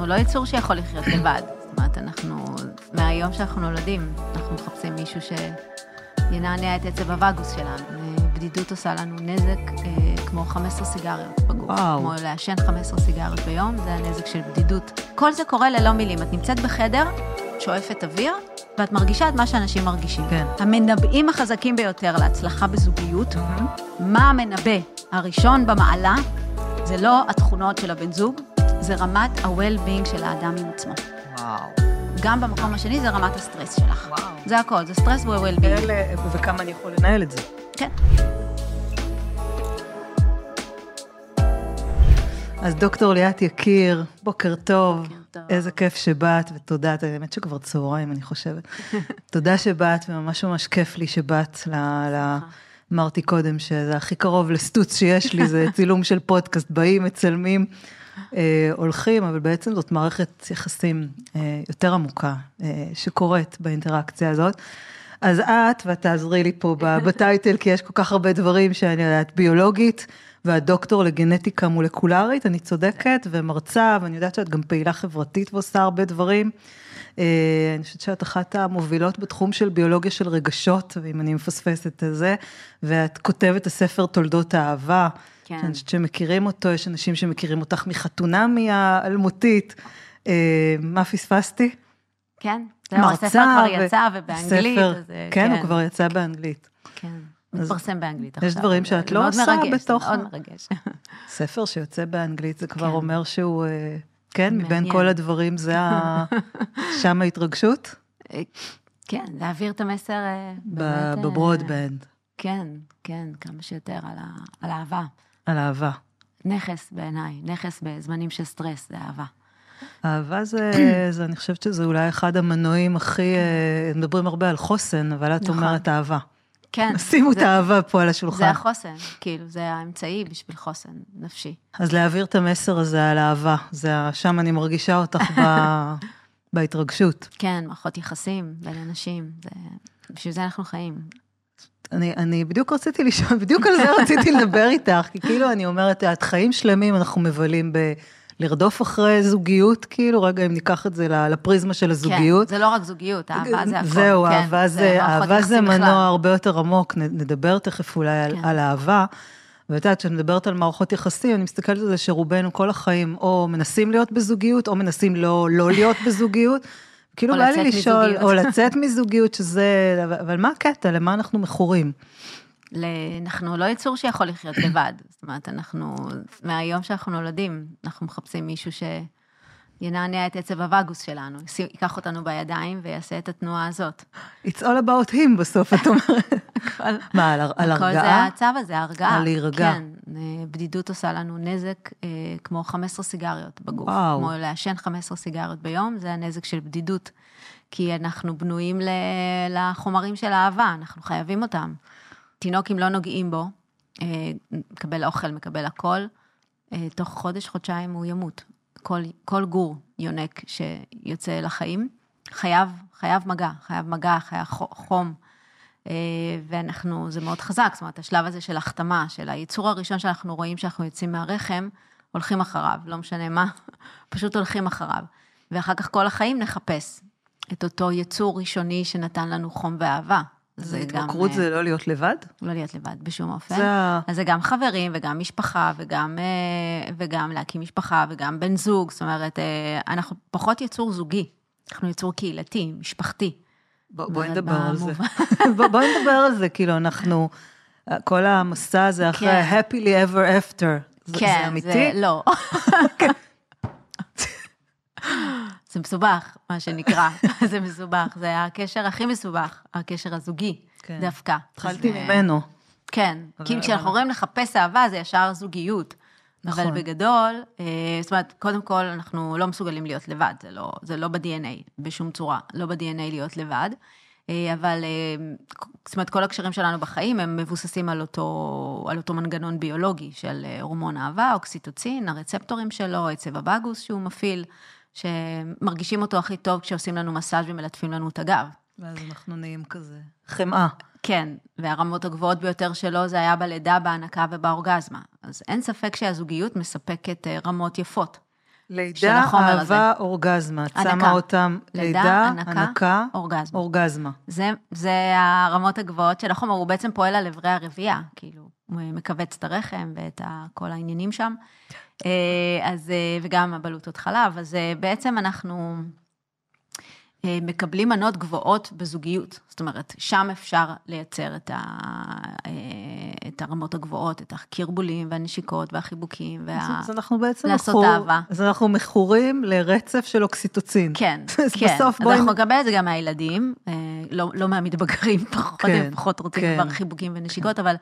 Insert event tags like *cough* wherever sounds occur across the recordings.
אנחנו לא יצור שיכול לחיות לבד. זאת אומרת, אנחנו, מהיום שאנחנו נולדים, אנחנו מחפשים מישהו שינענע את עצב הווגוס שלנו. בדידות עושה לנו נזק אה, כמו 15 סיגריות בגוף. וואו. כמו לעשן 15 סיגריות ביום, זה הנזק של בדידות. כל זה קורה ללא מילים. את נמצאת בחדר, שואפת אוויר, ואת מרגישה את מה שאנשים מרגישים. כן. המנבאים החזקים ביותר להצלחה בזוגיות, mm-hmm. מה המנבא הראשון במעלה, זה לא התכונות של הבן זוג, זה רמת ה-well-being של האדם עם עצמו. וואו. גם במקום השני זה רמת הסטרס שלך. וואו. זה הכל, זה סטרס ו-well-being. וכמה אני יכול לנהל את זה. כן. אז דוקטור ליאת יקיר, בוקר טוב. בוקר טוב. איזה כיף שבאת, ותודה, האמת שכבר צהריים, אני חושבת. *laughs* תודה שבאת, וממש ממש כיף לי שבאת ל... ל... אמרתי קודם שזה הכי קרוב לסטוץ שיש לי, זה *laughs* צילום של פודקאסט, באים, מצלמים, הולכים, אבל בעצם זאת מערכת יחסים אה, יותר עמוקה אה, שקורית באינטראקציה הזאת. אז את, ואת תעזרי לי פה *laughs* בטייטל, כי יש כל כך הרבה דברים שאני יודעת, ביולוגית, והדוקטור לגנטיקה מולקולרית, אני צודקת, ומרצה, ואני יודעת שאת גם פעילה חברתית ועושה הרבה דברים. אה, אני חושבת שאת אחת המובילות בתחום של ביולוגיה של רגשות, ואם אני מפספסת את זה, ואת כותבת הספר תולדות האהבה. כן. אני חושבת שמכירים אותו, יש אנשים שמכירים אותך מחתונמי האלמותית. אה, מה פספסתי? כן, זהו, הספר כבר יצא ובאנגלית. ספר, אז, כן, כן, הוא כבר יצא באנגלית. כן. מתפרסם באנגלית עכשיו. יש דברים שאת לא עושה מרגש, בתוך... מאוד מרגש. *laughs* ספר שיוצא באנגלית, זה כבר כן. אומר שהוא, אה, כן, מעניין. מבין כל הדברים, זה ה... *laughs* שם ההתרגשות? אה, כן, להעביר את המסר בברודבנד. כן, כן, כמה שיותר על, ה... על אהבה. על אהבה. נכס בעיניי, נכס בזמנים של סטרס, זה אהבה. אהבה זה, *clears throat* זה, אני חושבת שזה אולי אחד המנועים הכי, מדברים הרבה על חוסן, אבל את נכון. אומרת אהבה. כן. *laughs* שימו את האהבה פה על השולחן. זה החוסן, כאילו, זה האמצעי בשביל חוסן נפשי. אז להעביר את המסר הזה על אהבה, זה, שם אני מרגישה אותך ב, *laughs* בהתרגשות. כן, מערכות יחסים בין אנשים, זה, בשביל זה אנחנו חיים. אני, אני בדיוק רציתי לשאול, *laughs* בדיוק על זה רציתי לדבר איתך, כי כאילו אני אומרת, את חיים שלמים אנחנו מבלים ב... לרדוף אחרי זוגיות, כאילו, רגע, אם ניקח את זה לפריזמה של הזוגיות. כן, זה לא רק זוגיות, אהבה זה הכול. זהו, כן, אהבה זה, אהבה זה מנוע בכלל. הרבה יותר עמוק, נדבר תכף אולי כן. על, על אהבה. ואת יודעת, כשאת מדברת על מערכות יחסים, אני מסתכלת על זה שרובנו כל החיים או מנסים להיות בזוגיות, או מנסים לא, לא להיות בזוגיות. כאילו בא לי לשאול, או לצאת מזוגיות, שזה, אבל מה הקטע, למה אנחנו מכורים? אנחנו לא יצור שיכול לחיות לבד. זאת אומרת, אנחנו, מהיום שאנחנו נולדים, אנחנו מחפשים מישהו שינענע את עצב הווגוס שלנו, ייקח אותנו בידיים ויעשה את התנועה הזאת. It's all about him בסוף, את אומרת. מה, על, על הרגעה? הכל זה הצו הזה, הרגעה. על להירגע. כן, בדידות עושה לנו נזק אה, כמו 15 סיגריות בגוף. וואו. כמו לעשן 15 סיגריות ביום, זה הנזק של בדידות. כי אנחנו בנויים לחומרים של אהבה, אנחנו חייבים אותם. תינוק, אם לא נוגעים בו, אה, מקבל אוכל, מקבל הכל, אה, תוך חודש, חודשיים הוא ימות. כל, כל גור יונק שיוצא לחיים, חייב, חייב מגע, חייב מגע, חייב חום. אה, ואנחנו, זה מאוד חזק, זאת אומרת, השלב הזה של החתמה, של הייצור הראשון שאנחנו רואים שאנחנו יוצאים מהרחם, הולכים אחריו, לא משנה מה, *laughs* פשוט הולכים אחריו. ואחר כך כל החיים נחפש את אותו יצור ראשוני שנתן לנו חום ואהבה. זה גם... התמכרות זה לא להיות לבד? לא להיות לבד בשום אופן. זה... אז זה גם חברים וגם משפחה וגם, אה, וגם להקים משפחה וגם בן זוג, זאת אומרת, אה, אנחנו פחות יצור זוגי, אנחנו יצור קהילתי, משפחתי. בואי נדבר על זה. *laughs* בואי נדבר על זה, כאילו אנחנו, כל המסע הזה אחרי כן. happily ever after, כן, זה אמיתי? זה לא. *laughs* *laughs* זה מסובך, מה שנקרא, *laughs* זה מסובך, זה הקשר הכי מסובך, הקשר הזוגי, כן. דווקא. התחלתי ממנו. כן, כי כשאנחנו אומרים לחפש אהבה, זה ישר זוגיות. נכון. אבל בגדול, אה, זאת אומרת, קודם כל, אנחנו לא מסוגלים להיות לבד, זה לא, זה לא ב-DNA, בשום צורה, לא ב-DNA להיות לבד. אה, אבל, אה, זאת אומרת, כל הקשרים שלנו בחיים הם מבוססים על אותו, על אותו מנגנון ביולוגי של הורמון אהבה, אוקסיטוצין, הרצפטורים שלו, עצב הבגוס שהוא מפעיל. שמרגישים אותו הכי טוב כשעושים לנו מסאז' ומלטפים לנו את הגב. ואז *laughs* אנחנו נהיים כזה חמאה. כן, והרמות הגבוהות ביותר שלו זה היה בלידה, בהנקה ובאורגזמה. אז אין ספק שהזוגיות מספקת אה, רמות יפות. לידה, אהבה, אורגזמה. את שמה אותם לידה, הנקה, הנקה אורגזמה. אורגזמה. זה, זה הרמות הגבוהות של החומר, הוא בעצם פועל על אברי הרבייה, כאילו, הוא מכווץ את הרחם ואת כל העניינים שם. אה, אז, אה, וגם הבלוטות חלב, אז אה, בעצם אנחנו מקבלים מנות גבוהות בזוגיות. זאת אומרת, שם אפשר לייצר את, ה, את הרמות הגבוהות, את הקרבולים והנשיקות והחיבוקים, וה... אז אנחנו בעצם לעשות מכור, אהבה. אז אנחנו מכורים לרצף של אוקסיטוצין. כן, *laughs* כן. בסוף בואי... אנחנו נקבל את זה גם מהילדים, לא, לא מהמתבגרים, *laughs* פחות, כן, פחות רוצים כן. כבר חיבוקים ונשיקות, כן. אבל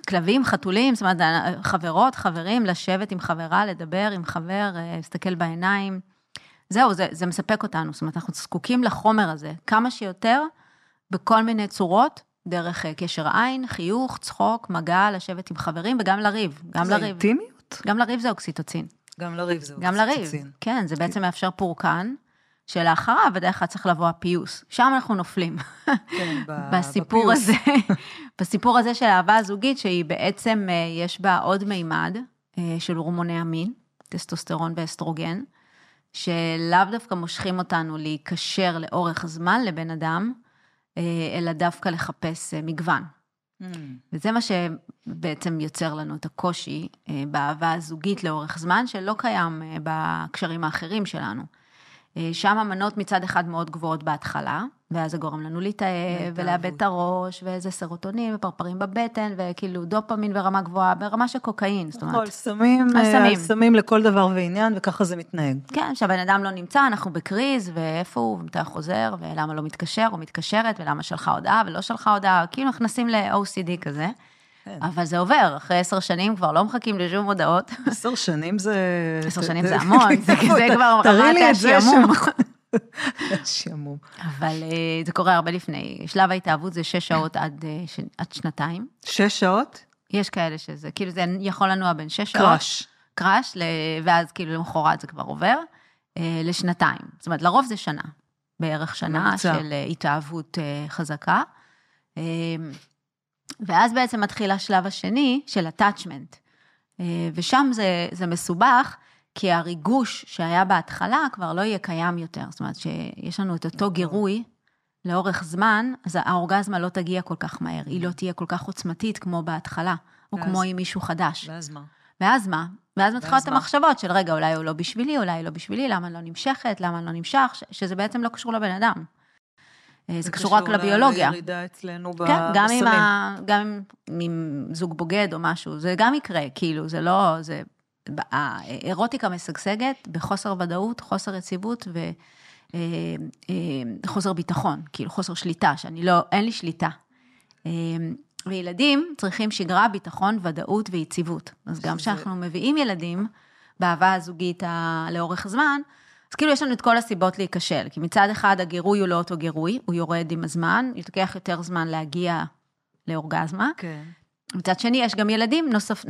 כלבים, חתולים, זאת אומרת, חברות, חברים, לשבת עם חברה, לדבר עם חבר, אה, להסתכל בעיניים. זהו, זה, זה מספק אותנו, זאת אומרת, אנחנו זקוקים לחומר הזה כמה שיותר, בכל מיני צורות, דרך אה, קשר עין, חיוך, צחוק, מגע, לשבת עם חברים וגם לריב. גם זה לריב. זה אינטימיות? גם לריב זה אוקסיטוצין. גם לריב זה אוקסיטוצין. גם לריב, כן, זה בעצם מאפשר פורקן. שלאחריו בדרך כלל צריך לבוא הפיוס. שם אנחנו נופלים. כן, *laughs* בסיפור בפיוס. הזה, *laughs* בסיפור הזה של אהבה הזוגית, שהיא בעצם, אה, יש בה עוד מימד אה, של הורמוני המין, טסטוסטרון ואסטרוגן, שלאו דווקא מושכים אותנו להיקשר לאורך זמן לבן אדם, אה, אלא דווקא לחפש מגוון. Mm. וזה מה שבעצם יוצר לנו את הקושי באהבה הזוגית לאורך זמן, שלא קיים בקשרים האחרים שלנו. אה, שם המנות מצד אחד מאוד גבוהות בהתחלה, ואז זה גורם לנו להתאהב ולאבד את הראש, ואיזה סרוטונים ופרפרים בבטן, וכאילו דופמין ברמה גבוהה, ברמה של קוקאין, זאת אומרת. נכון, סמים, סמים. סמים לכל דבר ועניין, וככה זה מתנהג. כן, כשהבן אדם לא נמצא, אנחנו בקריז, ואיפה הוא, ומתי חוזר, ולמה לא מתקשר או מתקשרת, ולמה שלחה הודעה ולא שלחה הודעה, כאילו נכנסים ל-OCD כזה. כן. אבל זה עובר, אחרי עשר שנים כבר לא מחכים לשום הודעות. עשר שנים זה... עשר שנים זה המון, *laughs* זה כבר רמת השעמום. *laughs* שעמום. אבל אה, זה קורה הרבה לפני. שלב ההתאהבות זה שש שעות עד, אה, עד שנתיים. שש שעות? יש כאלה שזה, כאילו זה יכול לנוע בין שש שעות. קראש. קראש, ואז כאילו למחרת זה כבר עובר, אה, לשנתיים. זאת אומרת, לרוב זה שנה. בערך שנה של התאהבות חזקה. ואז בעצם מתחיל השלב השני של attachment. אה, ושם זה, זה מסובך, כי הריגוש שהיה בהתחלה כבר לא יהיה קיים יותר. זאת אומרת, שיש לנו את אותו נכון. גירוי לאורך זמן, אז האורגזמה לא תגיע כל כך מהר, היא לא תהיה כל כך עוצמתית כמו בהתחלה, או כמו עם מישהו חדש. ואז מה? ואז מה? ואז מתחילות המחשבות של, רגע, אולי הוא לא בשבילי, אולי לא בשבילי, למה אני לא נמשכת, למה אני לא נמשך, שזה בעצם לא קשור לבן אדם. אה, זה קשור רק לביולוגיה. זה קשור לירידה אצלנו בסמים. כן, גם עם, ה, גם עם זוג בוגד או משהו, זה גם יקרה, כאילו, זה לא, זה, האירוטיקה משגשגת בחוסר ודאות, חוסר יציבות וחוסר אה, אה, ביטחון, כאילו חוסר שליטה, שאני לא, אין לי שליטה. וילדים צריכים שגרה, ביטחון, ודאות ויציבות. אז גם כשאנחנו מביאים ילדים באהבה הזוגית לאורך זמן, אז כאילו יש לנו את כל הסיבות להיכשל, כי מצד אחד הגירוי הוא לא אותו גירוי, הוא יורד עם הזמן, יתקח יותר זמן להגיע לאורגזמה. כן. מצד שני, יש גם ילדים, נוסף,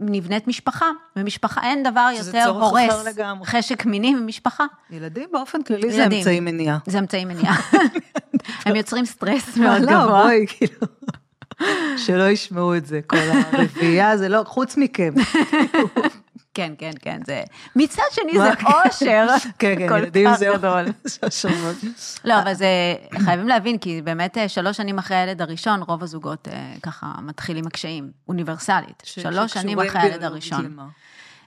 נבנית משפחה, ומשפחה אין דבר יותר הורס חשק מיני ממשפחה. ילדים באופן כללי ילדים. זה אמצעי מניעה. זה אמצעי מניעה. *laughs* הם יוצרים סטרס מאוד לא, גבוה. לא, בואי, כאילו, שלא ישמעו את זה, כל הרביעייה, זה לא, חוץ מכם. *laughs* כן, כן, כן, זה... מצד שני זה אושר. *laughs* כן, כן, ילדים זה גדול. *laughs* לא, אבל זה, חייבים להבין, כי באמת אה, שלוש שנים אחרי הילד הראשון, רוב הזוגות אה, ככה מתחילים הקשיים, אוניברסלית. שלוש שנים אחרי הילד הראשון.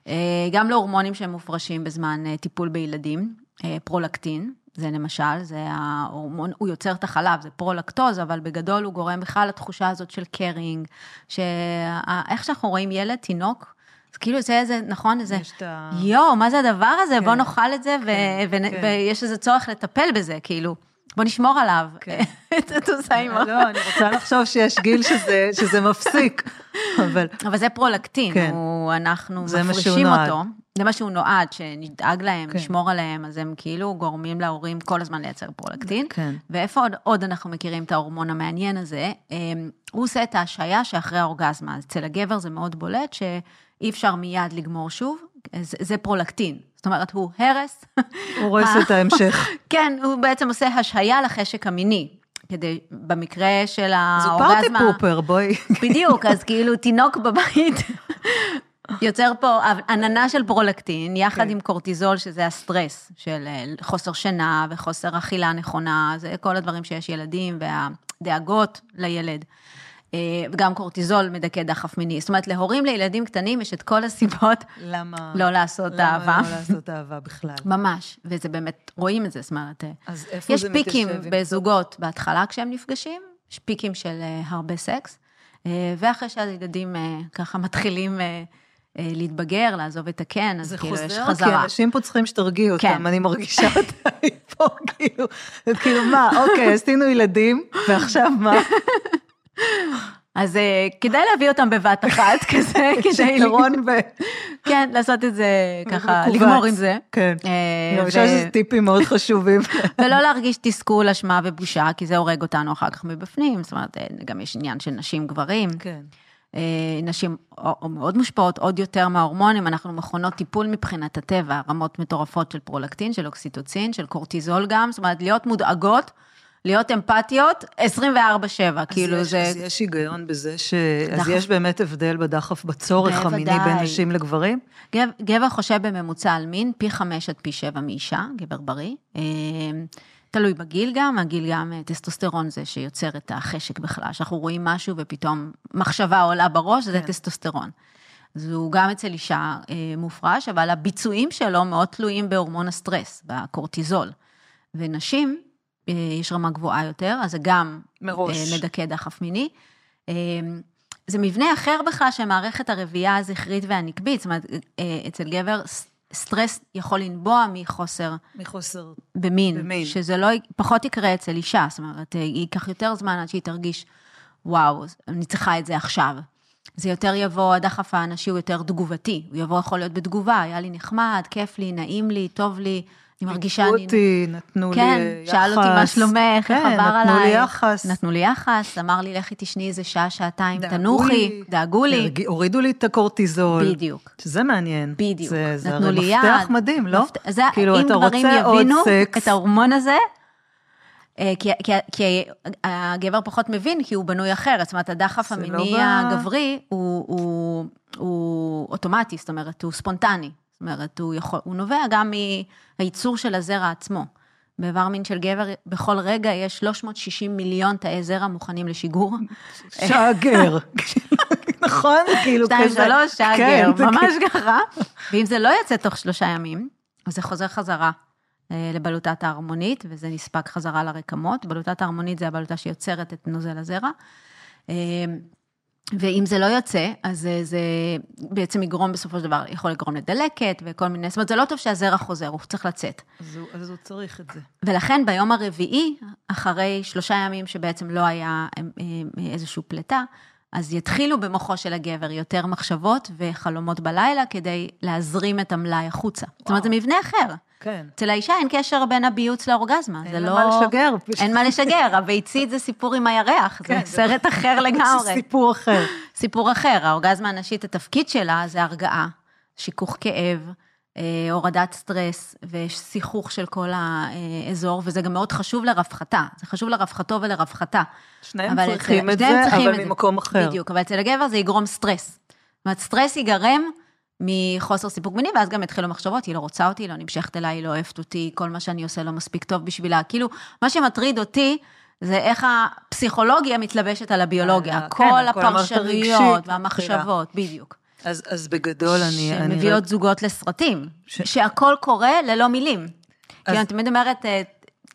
אה, גם להורמונים שהם מופרשים בזמן טיפול בילדים, פרולקטין, זה למשל, זה ההורמון, הוא יוצר את החלב, זה פרולקטוז, אבל בגדול הוא גורם בכלל לתחושה הזאת של caring, שאיך שאנחנו רואים ילד, תינוק, אז כאילו זה איזה, נכון, איזה, יואו, מה זה הדבר הזה? בוא כן. נאכל את זה, כן, כן. ויש איזה צורך לטפל בזה, כאילו. בוא נשמור עליו. *laughs* את עושה עם... לא, אני רוצה לחשוב שיש גיל שזה מפסיק, *laughs* אבל... אבל זה פרולקטין, אנחנו מפרישים אותו. זה מה שהוא נועד, שנדאג להם, נשמור עליהם, אז הם כאילו גורמים להורים כל הזמן לייצר פרולקטין. ואיפה עוד אנחנו מכירים את ההורמון המעניין הזה? אמ, הוא עושה את ההשעיה שאחרי האורגזמה. אצל הגבר זה מאוד בולט, ש... אי אפשר מיד לגמור שוב, זה, זה פרולקטין. זאת אומרת, הוא הרס. הורס את ההמשך. *laughs* כן, הוא בעצם עושה השהיה לחשק המיני. כדי, במקרה של האורגזמה... זו פארטי פופר, בואי. בדיוק, אז כאילו תינוק בבית, יוצר פה עננה של פרולקטין, יחד כן. עם קורטיזול, שזה הסטרס של אה, חוסר שינה וחוסר אכילה נכונה, זה כל הדברים שיש ילדים והדאגות לילד. אה, וגם קורטיזול מדכא דחף מיני. זאת אומרת, להורים לילדים קטנים יש את כל הסיבות למה, לא לעשות למה אהבה. למה לא לעשות אהבה בכלל? *laughs* ממש, וזה באמת, רואים את זה, זאת אומרת, יש פיקים בזוגות בהתחלה כשהם נפגשים, יש פיקים של הרבה סקס, ואחרי שהילדים ככה מתחילים... להתבגר, לעזוב את הקן, אז כאילו יש חזרה. זה חוזר, כי אנשים פה צריכים שתרגיעו כן. אותם, אני מרגישה *laughs* אותה פה, כאילו, כאילו מה, אוקיי, עשינו ילדים, ועכשיו מה? אז כדאי להביא אותם בבת אחת, *laughs* כזה, *laughs* כדי... יתרון ב... כן, לעשות את זה ככה, לגמור עם זה. כן, אני חושבת שזה טיפים מאוד חשובים. ולא להרגיש תסכול, אשמה ובושה, כי זה הורג אותנו אחר כך מבפנים, זאת אומרת, גם יש עניין של נשים גברים. כן. נשים או, או מאוד מושפעות עוד יותר מההורמונים, אנחנו מכונות טיפול מבחינת הטבע, רמות מטורפות של פרולקטין, של אוקסיטוצין, של קורטיזול גם, זאת אומרת, להיות מודאגות. להיות אמפתיות 24-7, כאילו יש, זה... אז יש היגיון בזה ש... דחף... אז יש באמת הבדל בדחף בצורך בוודאי. המיני בין נשים לגברים? גבר, גבר חושב בממוצע על מין פי חמש עד פי שבע מאישה, גבר בריא. תלוי בגיל גם, הגיל גם אה, טסטוסטרון זה שיוצר את החשק בכלל, שאנחנו רואים משהו ופתאום מחשבה עולה בראש, זה כן. טסטוסטרון. אז הוא גם אצל אישה אה, מופרש, אבל הביצועים שלו מאוד תלויים בהורמון הסטרס, בקורטיזול. ונשים, אה, יש רמה גבוהה יותר, אז זה גם מראש. מדכא דחף מיני. זה מבנה אחר בכלל של מערכת הרבייה הזכרית והנקבית, זאת אומרת, אצל גבר סטרס יכול לנבוע מחוסר, מחוסר במין, במין, שזה לא, פחות יקרה אצל אישה, זאת אומרת, ייקח יותר זמן עד שהיא תרגיש, וואו, אני צריכה את זה עכשיו. זה יותר יבוא, הדחף הנשי הוא יותר תגובתי, הוא יבוא יכול להיות בתגובה, היה לי נחמד, כיף לי, נעים לי, טוב לי, אני מרגישה... אני... אותי, נתנו כן, לי יחס. כן, שאל אותי מה שלומך, כן, איך עבר עליי. נתנו לי יחס. נתנו לי יחס, אמר לי, לכי תשני איזה שעה, שעתיים, תנוחי, דאגו לי. הורידו לי את הקורטיזול. בדיוק. שזה מעניין. בדיוק. זה, זה הרי מפתח מדהים, לא? מפת... זה, כאילו, אתה רוצה עוד סקס. את ההורמון הזה, אה, כי, כי, כי הגבר פחות מבין, כי הוא בנוי אחרת, זאת אומרת, הדחף לא המיני לא הגברי הוא, הוא, הוא אוטומטי, זאת אומרת, הוא ספונטני. אומרת, הוא, יכול, הוא נובע גם מהייצור של הזרע עצמו. באיבר מין של גבר, בכל רגע יש 360 מיליון תאי זרע מוכנים לשיגור. שאגר. *laughs* נכון? כאילו כזה. שתיים, שלוש, שאגר, כן, ממש ככה. ואם זה לא יוצא תוך שלושה ימים, אז זה חוזר חזרה אה, לבלוטת ההרמונית, וזה נספק חזרה לרקמות. בלוטת ההרמונית זה הבלוטה שיוצרת את נוזל הזרע. ואם זה לא יוצא, אז זה בעצם יגרום בסופו של דבר, יכול לגרום לדלקת וכל מיני, זאת אומרת, זה לא טוב שהזרע חוזר, הוא צריך לצאת. אז הוא, אז הוא צריך את זה. ולכן ביום הרביעי, אחרי שלושה ימים שבעצם לא היה אה, אה, איזושהי פליטה, אז יתחילו במוחו של הגבר יותר מחשבות וחלומות בלילה כדי להזרים את המלאי החוצה. וואו. זאת אומרת, זה מבנה אחר. כן. אצל האישה אין קשר בין הביוץ לאורגזמה, זה לא... אין מה לשגר. אין מה לשגר, הביצית זה סיפור עם הירח, כן, זה סרט אחר *laughs* לגמרי. זה סיפור אחר. סיפור אחר, האורגזמה הנשית, התפקיד שלה זה הרגעה, שיכוך כאב, הורדת סטרס ושיכוך של כל האזור, וזה גם מאוד חשוב לרווחתה, זה חשוב לרווחתו ולרווחתה. שניהם צריכים את זה, אבל ממקום אחר. בדיוק, אבל אצל הגבר זה יגרום סטרס. זאת אומרת, סטרס ייגרם מחוסר סיפוק מיני, ואז גם התחילו מחשבות, היא לא רוצה אותי, היא לא נמשכת אליי, היא לא אוהבת אותי, כל מה שאני עושה לא מספיק טוב בשבילה. כאילו, מה שמטריד אותי, זה איך הפסיכולוגיה מתלבשת על הביולוגיה, אה, כל כן, הפרשנויות והמחשבות, בדיוק. אז, אז בגדול אני... שמביאות אני... זוגות לסרטים, ש... שהכל קורה ללא מילים. אז... כי אני תמיד אומרת, אה,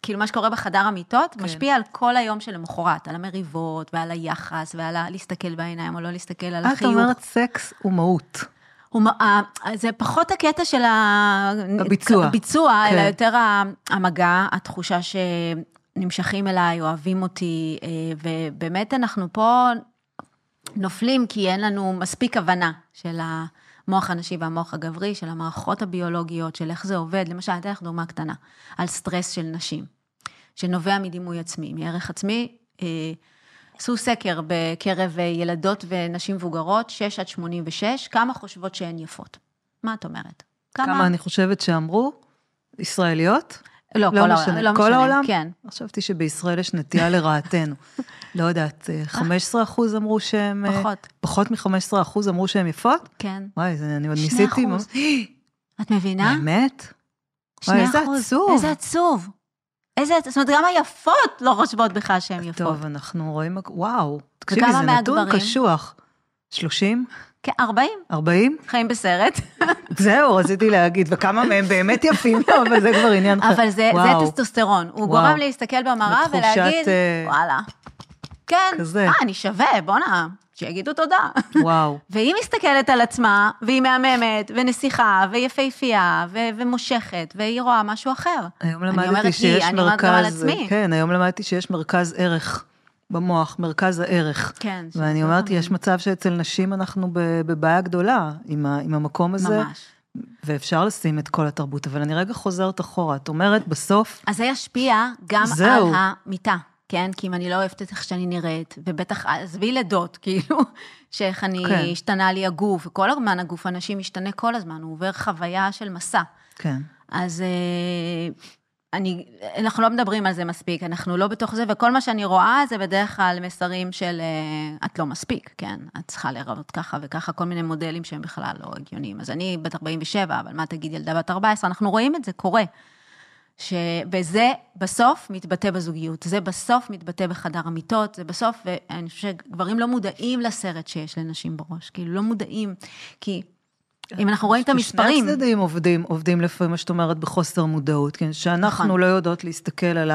כאילו מה שקורה בחדר המיטות, כן. משפיע על כל היום שלמחרת, על המריבות ועל היחס ועל ה... להסתכל בעיניים או לא להסתכל על החיוך. את אומרת סקס הוא מהות. הוא, זה פחות הקטע של הביצוע, הביצוע כן. אלא יותר המגע, התחושה שנמשכים אליי, אוהבים אותי, אה, ובאמת אנחנו פה נופלים כי אין לנו מספיק הבנה של המוח הנשי והמוח הגברי, של המערכות הביולוגיות, של איך זה עובד. למשל, אני אתן לך דוגמה קטנה, על סטרס של נשים, שנובע מדימוי עצמי, מערך עצמי. אה, עשו סקר בקרב ילדות ונשים מבוגרות, 6 עד 86, כמה חושבות שהן יפות? מה את אומרת? כמה, כמה אני חושבת שאמרו? ישראליות? לא, לא כל משנה, העולם. לא כל משנה, העולם? כן. חשבתי שבישראל יש נטייה לרעתנו. *laughs* לא יודעת, 15 אה, אחוז אמרו שהם... אה, פחות. פחות מ-15 אחוז אמרו שהם יפות? כן. וואי, זה, אני עוד ניסיתי. 2 אחוז. *gasps* את מבינה? באמת? וואי, איזה עצוב. איזה עצוב. איזה, זאת אומרת, גם היפות לא חושבות בכלל שהן יפות. טוב, אנחנו רואים, וואו, תקשיבי, זה נתון קשוח. 30? כן, 40. 40? חיים בסרט. זהו, רציתי להגיד, וכמה מהם באמת יפים, לא, אבל זה כבר עניין אחר. אבל זה, זה טסטוסטרון, הוא וואו. גורם להסתכל במראה ולהגיד, uh... וואלה, כן, כזה. אה, אני שווה, בואנה, שיגידו תודה. וואו. והיא מסתכלת על עצמה, והיא מהממת, ונסיכה, ויפהפייה, ו- ומושכת, והיא רואה משהו אחר. היום למדתי שיש היא, מרכז, כן, היום למדתי שיש מרכז ערך. במוח, מרכז הערך. כן. ואני אמרתי, יש מצב שאצל נשים אנחנו בבעיה גדולה עם, ה, עם המקום הזה. ממש. ואפשר לשים את כל התרבות, אבל אני רגע חוזרת אחורה. את אומרת, בסוף... אז זה ישפיע גם זהו. על המיטה, כן? כי אם אני לא אוהבת את איך שאני נראית, ובטח, עזבי לידות, *laughs* כאילו, שאיך אני, כן. השתנה לי הגוף, וכל הזמן הגוף הנשים משתנה כל הזמן, הוא עובר חוויה של מסע. כן. אז אה, אני, אנחנו לא מדברים על זה מספיק, אנחנו לא בתוך זה, וכל מה שאני רואה זה בדרך כלל מסרים של אה, את לא מספיק, כן? את צריכה להיראות ככה וככה, כל מיני מודלים שהם בכלל לא הגיוניים. אז אני בת 47, אבל מה תגיד ילדה בת 14? אנחנו רואים את זה קורה. ש... וזה בסוף מתבטא בזוגיות, זה בסוף מתבטא בחדר המיטות, זה בסוף, ואני חושבת שגברים לא מודעים לסרט שיש לנשים בראש, כאילו לא מודעים, כי אם אנחנו רואים את המספרים. שני הצדדים עובדים, עובדים לפעמים, מה שאת אומרת, בחוסר מודעות, כן? שאנחנו נכון. לא יודעות להסתכל על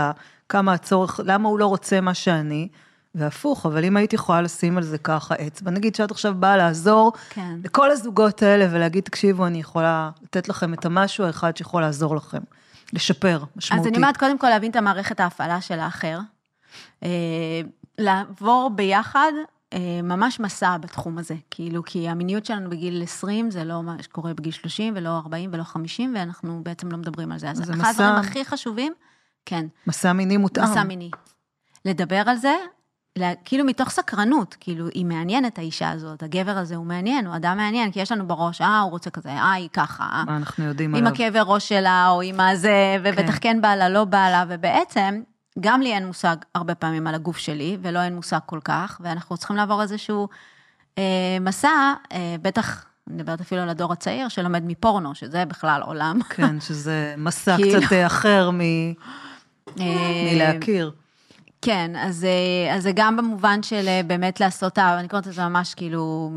כמה הצורך, למה הוא לא רוצה מה שאני, והפוך, אבל אם הייתי יכולה לשים על זה ככה אצבע, נגיד שאת עכשיו באה לעזור כן. לכל הזוגות האלה ולהגיד, תקשיבו, אני יכולה לתת לכם את המשהו האחד שיכול לעזור לכם, לשפר, משמעותית. אז אני אומרת, קודם כל להבין את המערכת ההפעלה של האחר, אה, לעבור ביחד ממש מסע בתחום הזה, כאילו, כי המיניות שלנו בגיל 20 זה לא מה שקורה בגיל 30 ולא 40 ולא 50, ואנחנו בעצם לא מדברים על זה. אז אחד הדברים הכי חשובים, כן. מסע מיני מותאם. מסע מיני. לדבר על זה, לה, כאילו מתוך סקרנות, כאילו, היא מעניינת האישה הזאת, הגבר הזה הוא מעניין, הוא אדם מעניין, כי יש לנו בראש, אה, הוא רוצה כזה, אה, היא ככה. מה אנחנו יודעים עליו. עם הכאבי ראש שלה, או עם הזה, ובטח כן, כן בא לה, לא בא לה, ובעצם, גם לי אין מושג הרבה פעמים על הגוף שלי, ולא אין מושג כל כך, ואנחנו צריכים לעבור איזשהו אה, מסע, אה, בטח, אני מדברת אפילו על הדור הצעיר, שלומד מפורנו, שזה בכלל עולם. כן, שזה מסע *laughs* כאילו... קצת אחר מ... אה, מלהכיר. כן, אז, אה, אז זה גם במובן של אה, באמת לעשות אהבה, אני קוראת לזה ממש כאילו,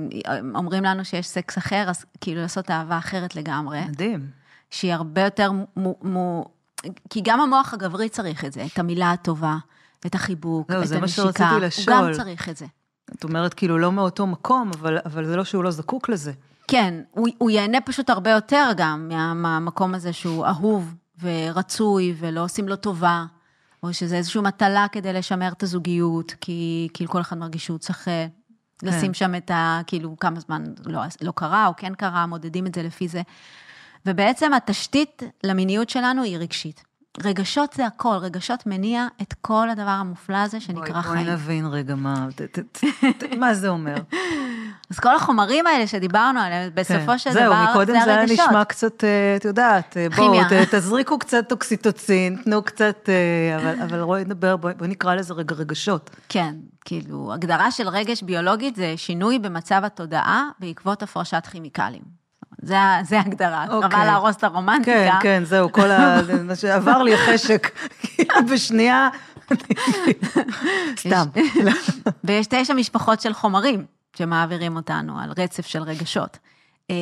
אומרים לנו שיש סקס אחר, אז כאילו לעשות אהבה אחרת לגמרי. מדהים. שהיא הרבה יותר מו, מו, כי גם המוח הגברי צריך את זה, את המילה הטובה, את החיבוק, לא, את הנשיקה, הוא גם צריך את זה. את אומרת כאילו לא מאותו מקום, אבל, אבל זה לא שהוא לא זקוק לזה. כן, הוא, הוא ייהנה פשוט הרבה יותר גם מהמקום הזה שהוא אהוב ורצוי ולא עושים לו טובה, או שזה איזושהי מטלה כדי לשמר את הזוגיות, כי כאילו כל אחד מרגיש שהוא צריך אה, כן. לשים שם את ה... כאילו כמה זמן לא, לא קרה או כן קרה, מודדים את זה לפי זה. ובעצם התשתית למיניות שלנו היא רגשית. רגשות זה הכל, רגשות מניע את כל הדבר המופלא הזה שנקרא בואי, חיים. בואי נבין רגע מה, ת, ת, ת, *laughs* ת, מה זה אומר. אז כל החומרים האלה שדיברנו עליהם, בסופו כן. של זהו, דבר, זה הרגשות. זהו, מקודם זה היה נשמע קצת, אה, את יודעת, אה, בואו, תזריקו קצת טוקסיטוצין, תנו קצת, אה, אבל, אבל בואי נדבר, בואי בוא נקרא לזה רגע רגשות. כן, כאילו, הגדרה של רגש ביולוגית זה שינוי במצב התודעה בעקבות הפרשת כימיקלים. זה, זה ההגדרה, okay. אוקיי. להרוס את הרומנטיקה. כן, כן, זהו, כל ה... מה שעבר לי החשק, כאילו בשנייה, *laughs* סתם. *laughs* ויש תשע משפחות של חומרים שמעבירים אותנו על רצף של רגשות. אה,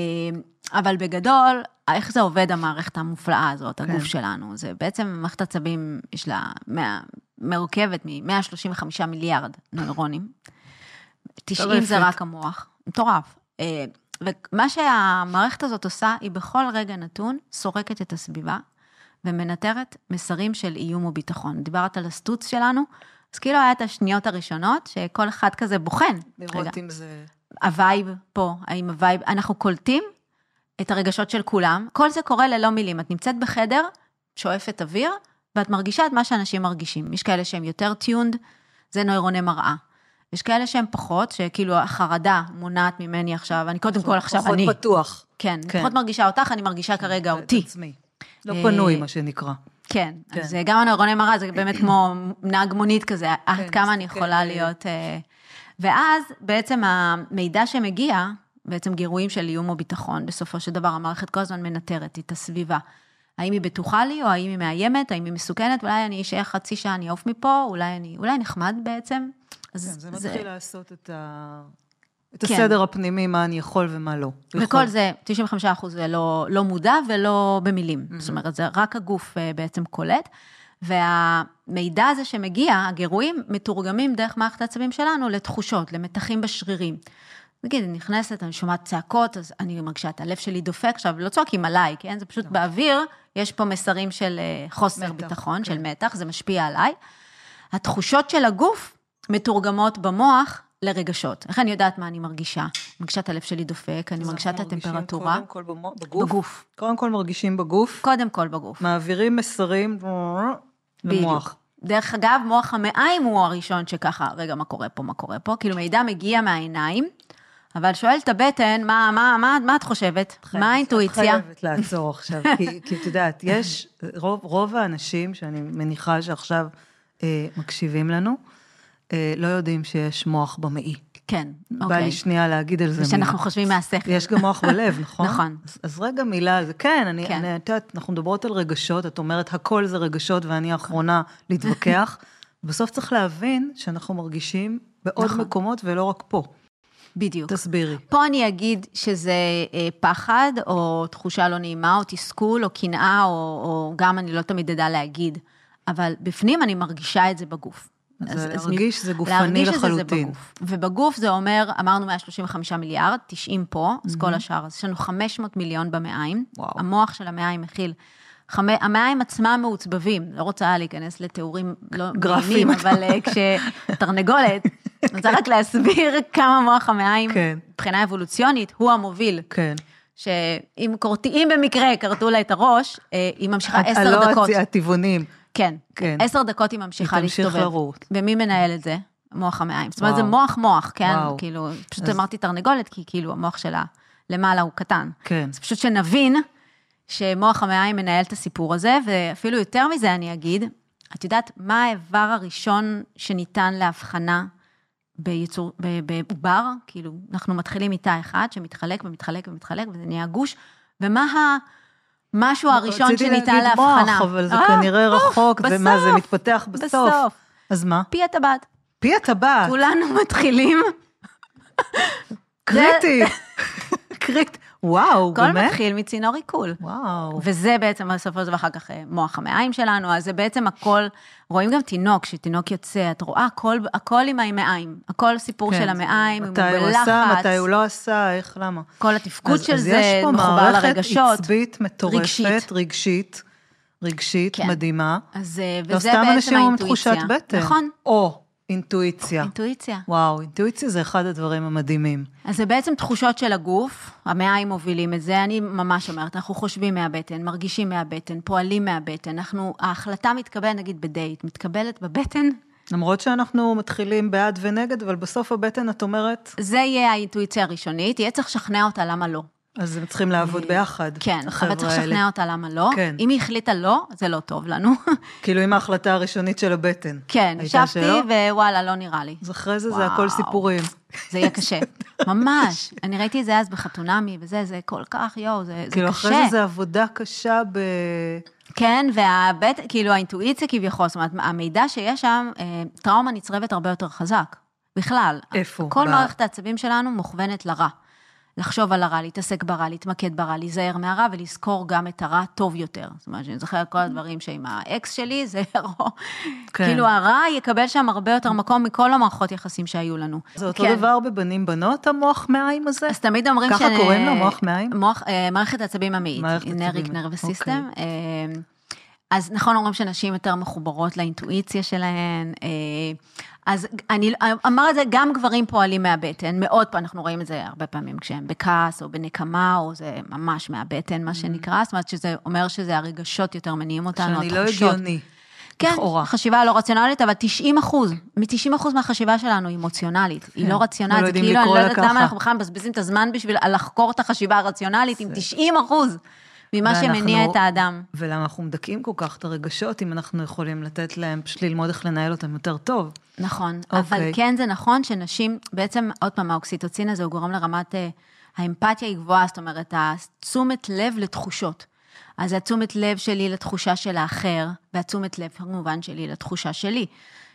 אבל בגדול, איך זה עובד המערכת המופלאה הזאת, הגוף כן. שלנו? זה בעצם מערכת עצבים, יש לה 100, מורכבת מ-135 מיליארד נוירונים. 90 זה רק המוח, מטורף. ומה שהמערכת הזאת עושה, היא בכל רגע נתון סורקת את הסביבה ומנטרת מסרים של איום וביטחון. דיברת על הסטוץ שלנו, אז כאילו היה את השניות הראשונות, שכל אחד כזה בוחן. לראות רגע, אם זה... ה-vibe פה, האם ה-vibe, אנחנו קולטים את הרגשות של כולם, כל זה קורה ללא מילים. את נמצאת בחדר, שואפת אוויר, ואת מרגישה את מה שאנשים מרגישים. יש כאלה שהם יותר tuned, זה נוירוני מראה. יש כאלה שהם פחות, שכאילו החרדה מונעת ממני עכשיו, אני קודם כל עכשיו אני. פחות פתוח. כן, כן, פחות מרגישה אותך, אני מרגישה כרגע אותי. עצמי. לא פנוי, מה שנקרא. כן, כן. אז גם הנוירוני מראה זה באמת כמו נהג מונית כזה, עד כן, כמה אני יכולה כן. להיות... ואז בעצם המידע שמגיע, בעצם גירויים של איום או ביטחון, בסופו של דבר המערכת כל הזמן מנטרת את הסביבה. האם היא בטוחה לי, או האם היא מאיימת, האם היא מסוכנת, אולי אני אשאר חצי שעה, אני אעוף מפה, אולי אני, אולי נחמד בעצם. כן, זה מתחיל זה... לעשות את, ה... את כן. הסדר הפנימי, מה אני יכול ומה לא. וכל יכול. זה, 95 אחוז זה לא, לא מודע ולא במילים. Mm-hmm. זאת אומרת, זה רק הגוף אה, בעצם קולט. והמידע הזה שמגיע, הגירויים, מתורגמים דרך מערכת העצבים שלנו לתחושות, למתחים בשרירים. נגיד, אני נכנסת, אני שומעת צעקות, אז אני מרגישה את הלב שלי דופק, עכשיו, לא צועקים עליי, כן? זה פשוט לא. באוויר, יש פה מסרים של אה, חוסר מתח, ביטחון, כן. של מתח, זה משפיע עליי. התחושות של הגוף מתורגמות במוח לרגשות. איך אני יודעת מה אני מרגישה? אני מרגישה את הלב שלי דופק, אני מרגישה את הטמפרטורה. קודם כל בגוף? בגוף. קודם כל מרגישים בגוף. קודם כל בגוף. מעבירים מסרים למוח. דרך אגב, מוח המעיים הוא הראשון שככה, רגע, מה קורה פה, מה קורה פה? כאילו מידע מגיע מהעיניים, אבל שואל את הבטן, מה, מה, מה, מה את חושבת? חייבת, מה האינטואיציה? את חייבת לעצור עכשיו, כי, כי את יודעת, יש, רוב, רוב האנשים שאני מניחה שעכשיו אה, מקשיבים לנו, לא יודעים שיש מוח במעי. כן, אוקיי. בא לי שנייה להגיד על זה מילה. ושאנחנו חושבים מהשכל. יש גם מוח בלב, נכון? נכון. אז, אז רגע מילה על זה. כן, אני, כן. אני, את יודעת, אנחנו מדברות על רגשות, את אומרת, הכל זה רגשות ואני האחרונה להתווכח. *laughs* בסוף צריך להבין שאנחנו מרגישים בעוד נכון. מקומות ולא רק פה. בדיוק. תסבירי. פה אני אגיד שזה אה, פחד, או תחושה לא נעימה, או תסכול, או קנאה, או, או גם אני לא תמיד אדע להגיד, אבל בפנים אני מרגישה את זה בגוף. אז, אז להרגיש זה גופני להרגיש לחלוטין. להרגיש שזה בגוף. ובגוף זה אומר, אמרנו 135 מיליארד, 90 פה, אז mm-hmm. כל השאר, אז יש לנו 500 מיליון במעיים. וואו. המוח של המעיים מכיל חמי, המעיים עצמם מעוצבבים, לא רוצה להיכנס לתיאורים לא *laughs* גרפיים, אבל אה, כשתרנגולת, *laughs* אני רוצה רק להסביר כמה מוח המעיים, כן. מבחינה אבולוציונית, הוא המוביל. כן. שאם קורטיים במקרה כרתו לה את הראש, אה, היא ממשיכה עשר דקות. לא הטבעונים. כן, כן. עשר דקות היא ממשיכה להסתובב. היא תמשיך לרוט. ומי מנהל את זה? מוח המעיים. זאת אומרת, זה מוח מוח, כן? וואו. כאילו, פשוט אז... אמרתי תרנגולת, כי כאילו המוח שלה למעלה הוא קטן. כן. אז פשוט שנבין שמוח המעיים מנהל את הסיפור הזה, ואפילו יותר מזה אני אגיד, את יודעת מה האיבר הראשון שניתן להבחנה ביצור, בעובר? כאילו, אנחנו מתחילים מתא אחד שמתחלק ומתחלק ומתחלק, וזה נהיה גוש, ומה ה... משהו הראשון שניתן להבחנה. רציתי להגיד מוח, אבל זה אה, כנראה רחוק, ומה, זה מתפתח בסוף. בסוף. אז מה? פי הטבעת. פי הטבעת. כולנו מתחילים. קריטי. *laughs* קריטי. וואו, באמת? הכל מתחיל מצינור עיכול. וואו. וזה בעצם בסופו של דבר אחר כך אה, מוח המעיים שלנו, אז זה בעצם הכל, רואים גם תינוק, כשתינוק יוצא, את רואה הכל, הכל עם המעיים, הכל סיפור כן, של המעיים, הוא בלחץ. מתי הוא עשה, מתי הוא לא עשה, איך, למה. כל התפקוד אז, של אז זה מחובר לרגשות. אז יש פה מערכת עצבית מטורפת, רגשית, רגשית, רגשית כן. מדהימה. אז, אה, וזה בעצם האינטואיציה. לא סתם אנשים עם תחושת בטן. נכון. או. אינטואיציה. אינטואיציה. וואו, אינטואיציה זה אחד הדברים המדהימים. אז זה בעצם תחושות של הגוף, המעיים מובילים את זה, אני ממש אומרת, אנחנו חושבים מהבטן, מרגישים מהבטן, פועלים מהבטן, אנחנו, ההחלטה מתקבלת, נגיד בדייט, מתקבלת בבטן. למרות שאנחנו מתחילים בעד ונגד, אבל בסוף הבטן, את אומרת... זה יהיה האינטואיציה הראשונית, יהיה צריך לשכנע אותה למה לא. אז הם צריכים לעבוד ביחד, כן, אבל צריך לשכנע אותה למה לא. כן. אם היא החליטה לא, זה לא טוב לנו. *laughs* כאילו עם ההחלטה הראשונית של הבטן. כן, ישבתי ווואלה, לא נראה לי. אז אחרי זה זה הכל סיפורים. זה יהיה קשה, *laughs* ממש. אני ראיתי את זה אז בחתונמי, וזה, זה כל כך, יואו, זה, זה קשה. כאילו אחרי זה זה עבודה קשה ב... כן, והבית, כאילו האינטואיציה כביכול, זאת אומרת, המידע שיש שם, אה, טראומה נצרבת הרבה יותר חזק. בכלל. איפה? כל מערכת העצבים שלנו מוכוונת לרע. לחשוב על הרע, להתעסק ברע, להתמקד ברע, להיזהר מהרע ולזכור גם את הרע טוב יותר. זאת אומרת, אני זוכרת כל הדברים שעם האקס שלי, זה *laughs* כן. כאילו הרע יקבל שם הרבה יותר מקום מכל המערכות יחסים שהיו לנו. זה אותו כן. דבר בבנים בנות, המוח מעיים הזה? אז תמיד אומרים ש... ככה קוראים לו, מוח מעיים? מוח, אה, מערכת העצבים המעית, enteric nervous system. אז נכון אומרים שנשים יותר מחוברות לאינטואיציה שלהן. אה, אז אני אמר את זה, גם גברים פועלים מהבטן, מאוד פעם, אנחנו רואים את זה הרבה פעמים כשהם בכעס או בנקמה, או זה ממש מהבטן, מה שנקרא, זאת אומרת שזה אומר שזה הרגשות יותר מניעים אותנו, שאני לא הגיוני. כן, לכאורה. חשיבה לא רציונלית, אבל 90 אחוז, מ-90 אחוז מהחשיבה שלנו היא אמוציונלית, כן. היא לא רציונלית, לא זה כאילו, אני לא יודעת למה אנחנו בכלל מבזבזים את הזמן בשביל לחקור את החשיבה הרציונלית עם 90 אחוז. ממה ואנחנו, שמניע את האדם. ולמה אנחנו מדכאים כל כך את הרגשות, אם אנחנו יכולים לתת להם, פשוט ללמוד איך לנהל אותם יותר טוב. נכון, okay. אבל אוקיי. כן זה נכון שנשים, בעצם, עוד פעם, האוקסיטוצין הזה הוא גורם לרמת, אה, האמפתיה היא גבוהה, זאת אומרת, התשומת לב לתחושות. אז התשומת לב שלי לתחושה של האחר, והתשומת לב כמובן שלי לתחושה שלי.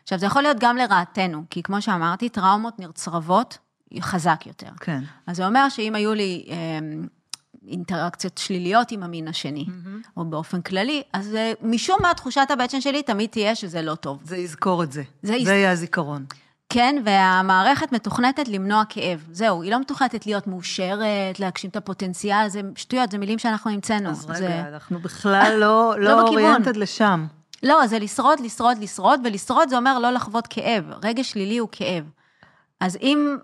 עכשיו, זה יכול להיות גם לרעתנו, כי כמו שאמרתי, טראומות נרצרבות חזק יותר. כן. אז זה אומר שאם היו לי אה, אינטראקציות שליליות עם המין השני, mm-hmm. או באופן כללי, אז אה, משום מה תחושת הבטן שלי תמיד תהיה שזה לא טוב. זה יזכור את זה. זה, זה יהיה הזיכרון. כן, והמערכת מתוכנתת למנוע כאב. זהו, היא לא מתוכנתת להיות מאושרת, להגשים את הפוטנציאל, זה שטויות, זה מילים שאנחנו המצאנו. אז רגע, זה... אנחנו בכלל לא, *laughs* לא, לא אוריינטד לשם. לא, זה לשרוד, לשרוד, לשרוד, ולשרוד זה אומר לא לחוות כאב. רגש שלילי הוא כאב. אז אם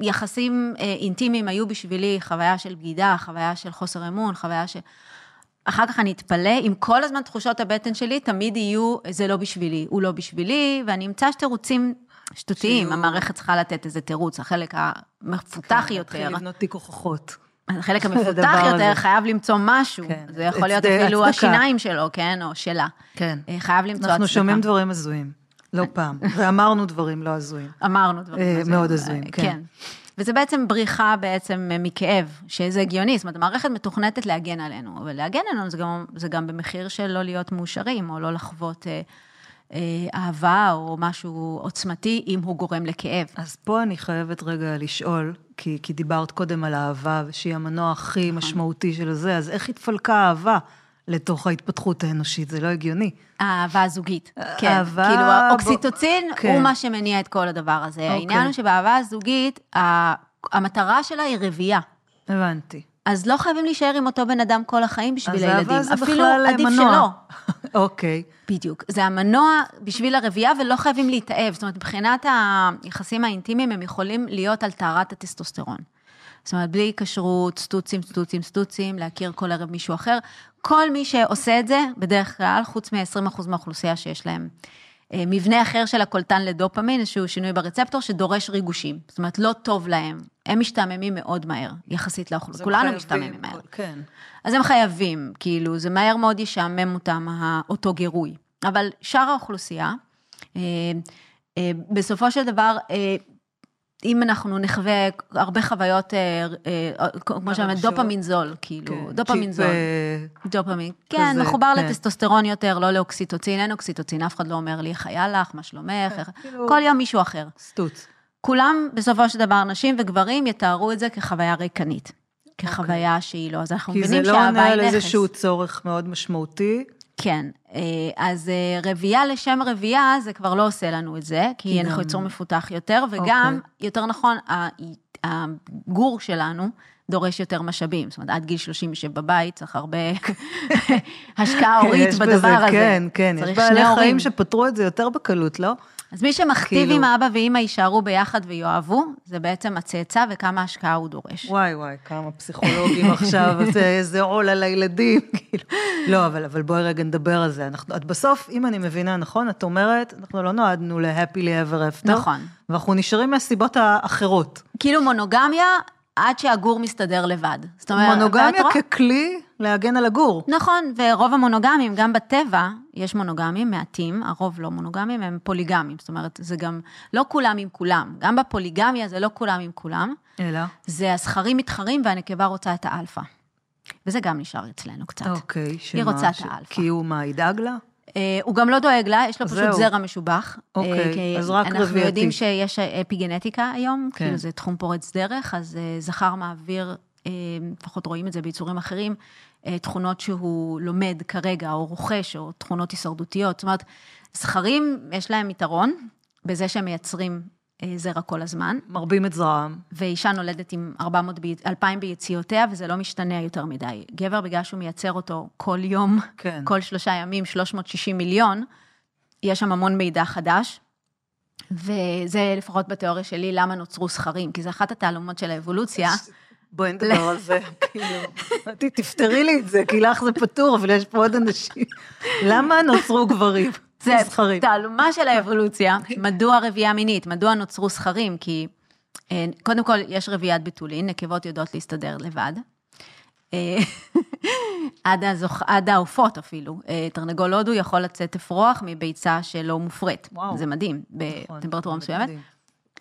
יחסים אה, אינטימיים היו בשבילי חוויה של בגידה, חוויה של חוסר אמון, חוויה של... אחר כך אני אתפלא, אם כל הזמן תחושות הבטן שלי תמיד יהיו, זה לא בשבילי, הוא לא בשבילי, ואני אמצא שתירוצים שטותיים, המערכת צריכה לתת איזה תירוץ, החלק המפותח כן, יותר. להתחיל לבנות תיק הוכחות. החלק *laughs* המפותח יותר חייב למצוא משהו, כן. זה יכול להיות אפילו השיניים שלו, כן, או שלה. כן. אה, חייב למצוא הצדקה. אנחנו שומעים דברים הזויים, לא פעם, ואמרנו דברים לא הזויים. אמרנו דברים אה, הזויים. מאוד הזויים, כן. כן. וזה בעצם בריחה בעצם מכאב, שזה הגיוני, זאת אומרת, המערכת מתוכנתת להגן עלינו, אבל להגן עלינו זה גם, זה גם במחיר של לא להיות מאושרים, או לא לחוות אה, אה, אהבה או משהו עוצמתי, אם הוא גורם לכאב. אז פה אני חייבת רגע לשאול, כי, כי דיברת קודם על אהבה, שהיא המנוע הכי נכון. משמעותי של זה, אז איך התפלקה האהבה? לתוך ההתפתחות האנושית, זה לא הגיוני. האהבה הזוגית, כן. אהבה... כאילו, האוקסיטוצין ב... כן. הוא מה שמניע את כל הדבר הזה. אוקיי. העניין הוא שבאהבה הזוגית, המטרה שלה היא רבייה. הבנתי. אז לא חייבים להישאר עם אותו בן אדם כל החיים בשביל הילדים. אז אהבה זה בכלל עדיף מנוע. שלא. *laughs* אוקיי. בדיוק. זה המנוע בשביל הרבייה ולא חייבים להתאהב. זאת אומרת, מבחינת היחסים האינטימיים, הם יכולים להיות על טהרת הטסטוסטרון. זאת אומרת, בלי כשרות, סטוצים, סטוצים, סטוצים, להכיר כל ערב מישהו אחר. כל מי שעושה את זה, בדרך כלל, חוץ מ-20% מהאוכלוסייה שיש להם אה, מבנה אחר של הקולטן לדופמין, איזשהו שינוי ברצפטור שדורש ריגושים. זאת אומרת, לא טוב להם. הם משתעממים מאוד מהר, יחסית לאוכלוסייה. כולנו משתעממים מהר. כן. אז הם חייבים, כאילו, זה מהר מאוד ישעמם אותם, אותו גירוי. אבל שאר האוכלוסייה, אה, אה, בסופו של דבר, אם אנחנו נחווה הרבה חוויות, אה, אה, כמו שאומרת, דופמין זול, כאילו, כן, דופמין זול. אה, דופמין, כן, מחובר כן. לטסטוסטרון יותר, לא לאוקסיטוצין, אין אוקסיטוצין, אף אחד לא אומר לי איך היה לך, מה שלומך, כן, כאילו- כל יום מישהו אחר. סטוץ. כולם, בסופו של דבר, נשים וגברים יתארו את זה כחוויה ריקנית. כחוויה okay. שהיא לא, אז אנחנו מבינים שהאהבה היא נכס. כי זה לא עונה על איזשהו צורך מאוד משמעותי. כן, אה, אז אה, רבייה לשם רבייה, זה כבר לא עושה לנו את זה, כי אנחנו יצור מפותח יותר, וגם, אוקיי. יותר נכון, הגור שלנו, דורש יותר משאבים. זאת אומרת, עד גיל 30 יושב בבית, צריך הרבה *laughs* השקעה *laughs* הורית בדבר בזה, הזה. כן, כן, יש בעלי חיים שפתרו את זה יותר בקלות, לא? אז מי שמכתיב כאילו... עם האבא ואמא יישארו ביחד ויאהבו, זה בעצם הצאצא וכמה השקעה הוא דורש. וואי וואי, כמה פסיכולוגים עכשיו, *laughs* איזה עול על הילדים, כאילו. לא, אבל, אבל בואי רגע נדבר על זה. אנחנו, את בסוף, אם אני מבינה נכון, את אומרת, אנחנו לא נועדנו ל-happily ever after. נכון. ואנחנו נשארים מהסיבות האחרות. כאילו מונוגמיה, עד שהגור מסתדר לבד. זאת אומרת, מונוגמיה ככלי להגן על הגור. נכון, ורוב המונוגמים, גם בטבע, יש מונוגמים מעטים, הרוב לא מונוגמים, הם פוליגמים. זאת אומרת, זה גם לא כולם עם כולם. גם בפוליגמיה זה לא כולם עם כולם. אלא? זה הזכרים מתחרים והנקבה רוצה את האלפא. וזה גם נשאר אצלנו קצת. אוקיי, שמה? היא רוצה ש... את האלפא. כי הוא מה, ידאג לה? אה, הוא גם לא דואג לה, יש לו פשוט זרע משובח. אוקיי, אז רק רבייתי. אנחנו יודעים שיש אפיגנטיקה היום, כן. כאילו זה תחום פורץ דרך, אז אה, זכר מעביר, אה, לפחות רואים את זה ביצורים אחרים, תכונות שהוא לומד כרגע, או רוכש, או תכונות הישרדותיות. זאת אומרת, זכרים, יש להם יתרון בזה שהם מייצרים אה, זרע כל הזמן. מרבים את זרעם. ואישה נולדת עם 400, 2,000 ביציאותיה, וזה לא משתנה יותר מדי. גבר, בגלל שהוא מייצר אותו כל יום, כן. כל שלושה ימים, 360 מיליון, יש שם המון מידע חדש. וזה לפחות בתיאוריה שלי, למה נוצרו זכרים, כי זה אחת התעלומות של האבולוציה. בואי נדבר על זה, *laughs* כאילו, תפתרי לי את זה, כי לך זה פתור, אבל יש פה עוד אנשים. למה נוצרו גברים? זה תעלומה של האבולוציה. מדוע רבייה מינית? מדוע נוצרו זכרים? כי אה, קודם כל, יש רביית בתולין, נקבות יודעות להסתדר לבד. *laughs* עד, הזוכ... עד העופות אפילו. תרנגול הודו יכול לצאת אפרוח מביצה שלא מופרית. וואו. זה מדהים, נכון, בטמפרטורה מסוימת.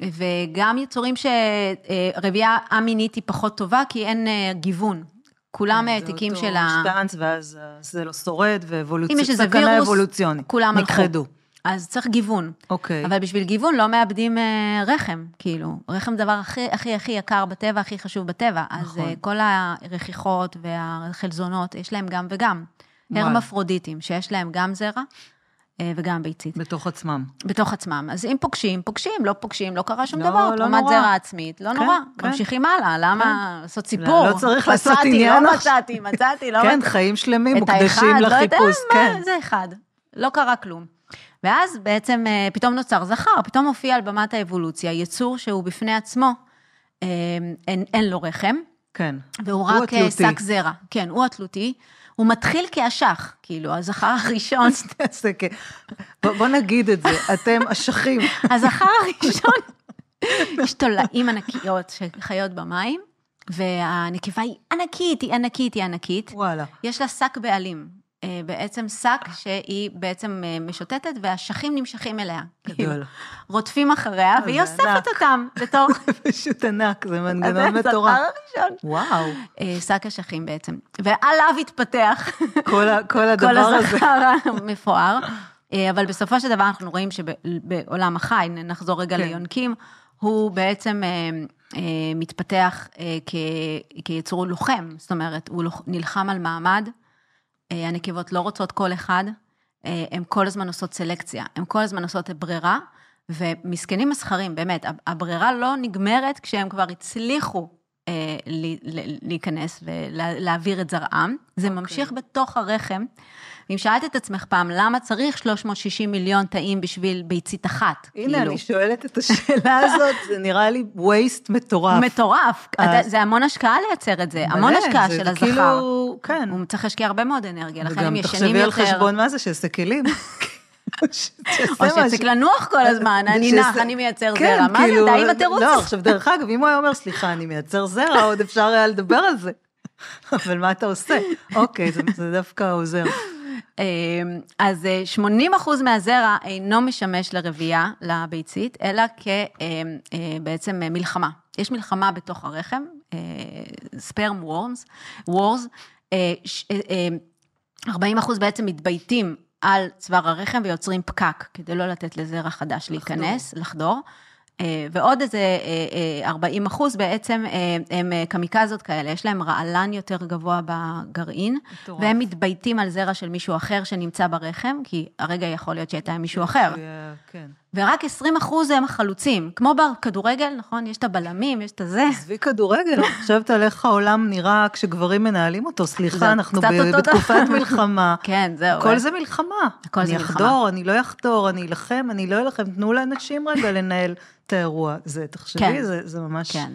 וגם יצורים שרבייה א-מינית היא פחות טובה, כי אין גיוון. כולם העתיקים של ה... זה אותו שטאנץ, ואז זה לא שורד, וסכנה אבולוציונית. כולם נכחדו. אז צריך גיוון. אוקיי. אבל בשביל גיוון לא מאבדים אה, רחם, כאילו. רחם דבר הכי הכי הכי יקר בטבע, הכי חשוב בטבע. נכון. אז אה, כל הרכיחות והחלזונות, יש להם גם וגם. הרמפרודיטים, שיש להם גם זרע. אה, וגם ביצית. בתוך עצמם. בתוך עצמם. אז אם פוגשים, פוגשים, לא פוגשים, לא קרה שום לא, דבר. לא תרומת זרע עצמית, לא כן, נורא. כן. ממשיכים הלאה, למה כן. לעשות סיפור? לא, לא צריך לעשות עניין. לא מצאתי, מצאתי, לא *laughs* מצאתי. כן, חיים שלמים מוקדשים לחיפוש, כן. לא יודע מה, זה אחד. לא קרה כלום. ואז בעצם אה, פתאום נוצר זכר, פתאום הופיע על במת האבולוציה יצור שהוא בפני עצמו, אה, אין, אין לו רחם. כן. והוא רק שק זרע. כן, הוא התלותי. הוא מתחיל כאשך, כאילו, הזכר הראשון. *laughs* בוא נגיד את זה, אתם אשכים. *laughs* הזכר הראשון, *laughs* יש תולעים ענקיות שחיות במים, והנקבה היא ענקית, היא ענקית, היא ענקית. וואלה. יש לה שק בעלים. אה, בעצם שק שהיא בעצם אה, משוטטת והאשכים נמשכים אליה. גדול. כאילו, רודפים אחריה והיא אוספת אותם בתור... *laughs* פשוט ענק, זה מנגנון מטורף. זה הראשון. וואו. אה, שק אשכים בעצם. ועליו התפתח. כל *laughs* הדבר הזה. כל הזכר המפואר. אבל בסופו של דבר אנחנו רואים שבעולם החי, נחזור רגע כן. ליונקים, הוא בעצם מתפתח כיצור לוחם, זאת אומרת, הוא נלחם על מעמד. אה, הנקבות לא רוצות כל אחד, אה, הן כל הזמן עושות סלקציה, הן כל הזמן עושות ברירה, ומסכנים מסחרים, באמת, הברירה לא נגמרת כשהם כבר הצליחו אה, להיכנס ולהעביר את זרעם, זה okay. אוקיי. ממשיך בתוך הרחם. ואם שאלת את עצמך פעם, למה צריך 360 מיליון תאים בשביל ביצית אחת? הנה, כאילו? אני שואלת את השאלה *laughs* הזאת, זה נראה לי waste מטורף. מטורף. אז... זה המון השקעה לייצר את זה, מלא, המון השקעה של הזכר. כאילו, כן. הוא צריך להשקיע הרבה מאוד אנרגיה, לכן הם ישנים יותר. וגם תחשבי על חשבון מה זה, שיעשה כלים. *laughs* או שיפסיק לנוח כל הזמן, אני נח, אני מייצר כן, זרע. מה זה, כאילו, די עם התירוץ? לא, עכשיו, דרך אגב, אם הוא היה אומר, סליחה, אני מייצר זרע, עוד אפשר היה לדבר על זה. *laughs* אבל מה אתה עושה? אוקיי, זה דווקא עוזר. אמ, אז 80 אה, אחוז מהזרע אינו משמש לרבייה, לביצית, אלא כבעצם אמ, אה, מלחמה. יש מלחמה בתוך הרחם, ספרם וורמס, וורס, 40 אחוז בעצם מתבייתים על צוואר הרחם ויוצרים פקק, כדי לא לתת לזרע חדש להיכנס, לחדור. אה, ועוד איזה 40 אה, אה, אחוז בעצם הם קמיקזות כאלה, יש להם רעלן יותר גבוה בגרעין, מטורף. והם מתבייתים על זרע של מישהו אחר שנמצא ברחם, כי הרגע יכול להיות שהייתה עם מישהו אחר. כן. ורק 20 אחוז הם חלוצים, כמו בכדורגל, נכון? יש את הבלמים, יש את הזה. עזבי כדורגל, אני חושבת על איך העולם נראה כשגברים מנהלים אותו. סליחה, אנחנו בתקופת *laughs* מלחמה. כן, זהו. כל זה מלחמה. הכל זה מלחמה. אני אחדור, אני לא אחדור, אני אלחם, אני לא אלחם, תנו לאנשים רגע לנהל את האירוע. זה, תחשבי, כן. זה, זה ממש... כן.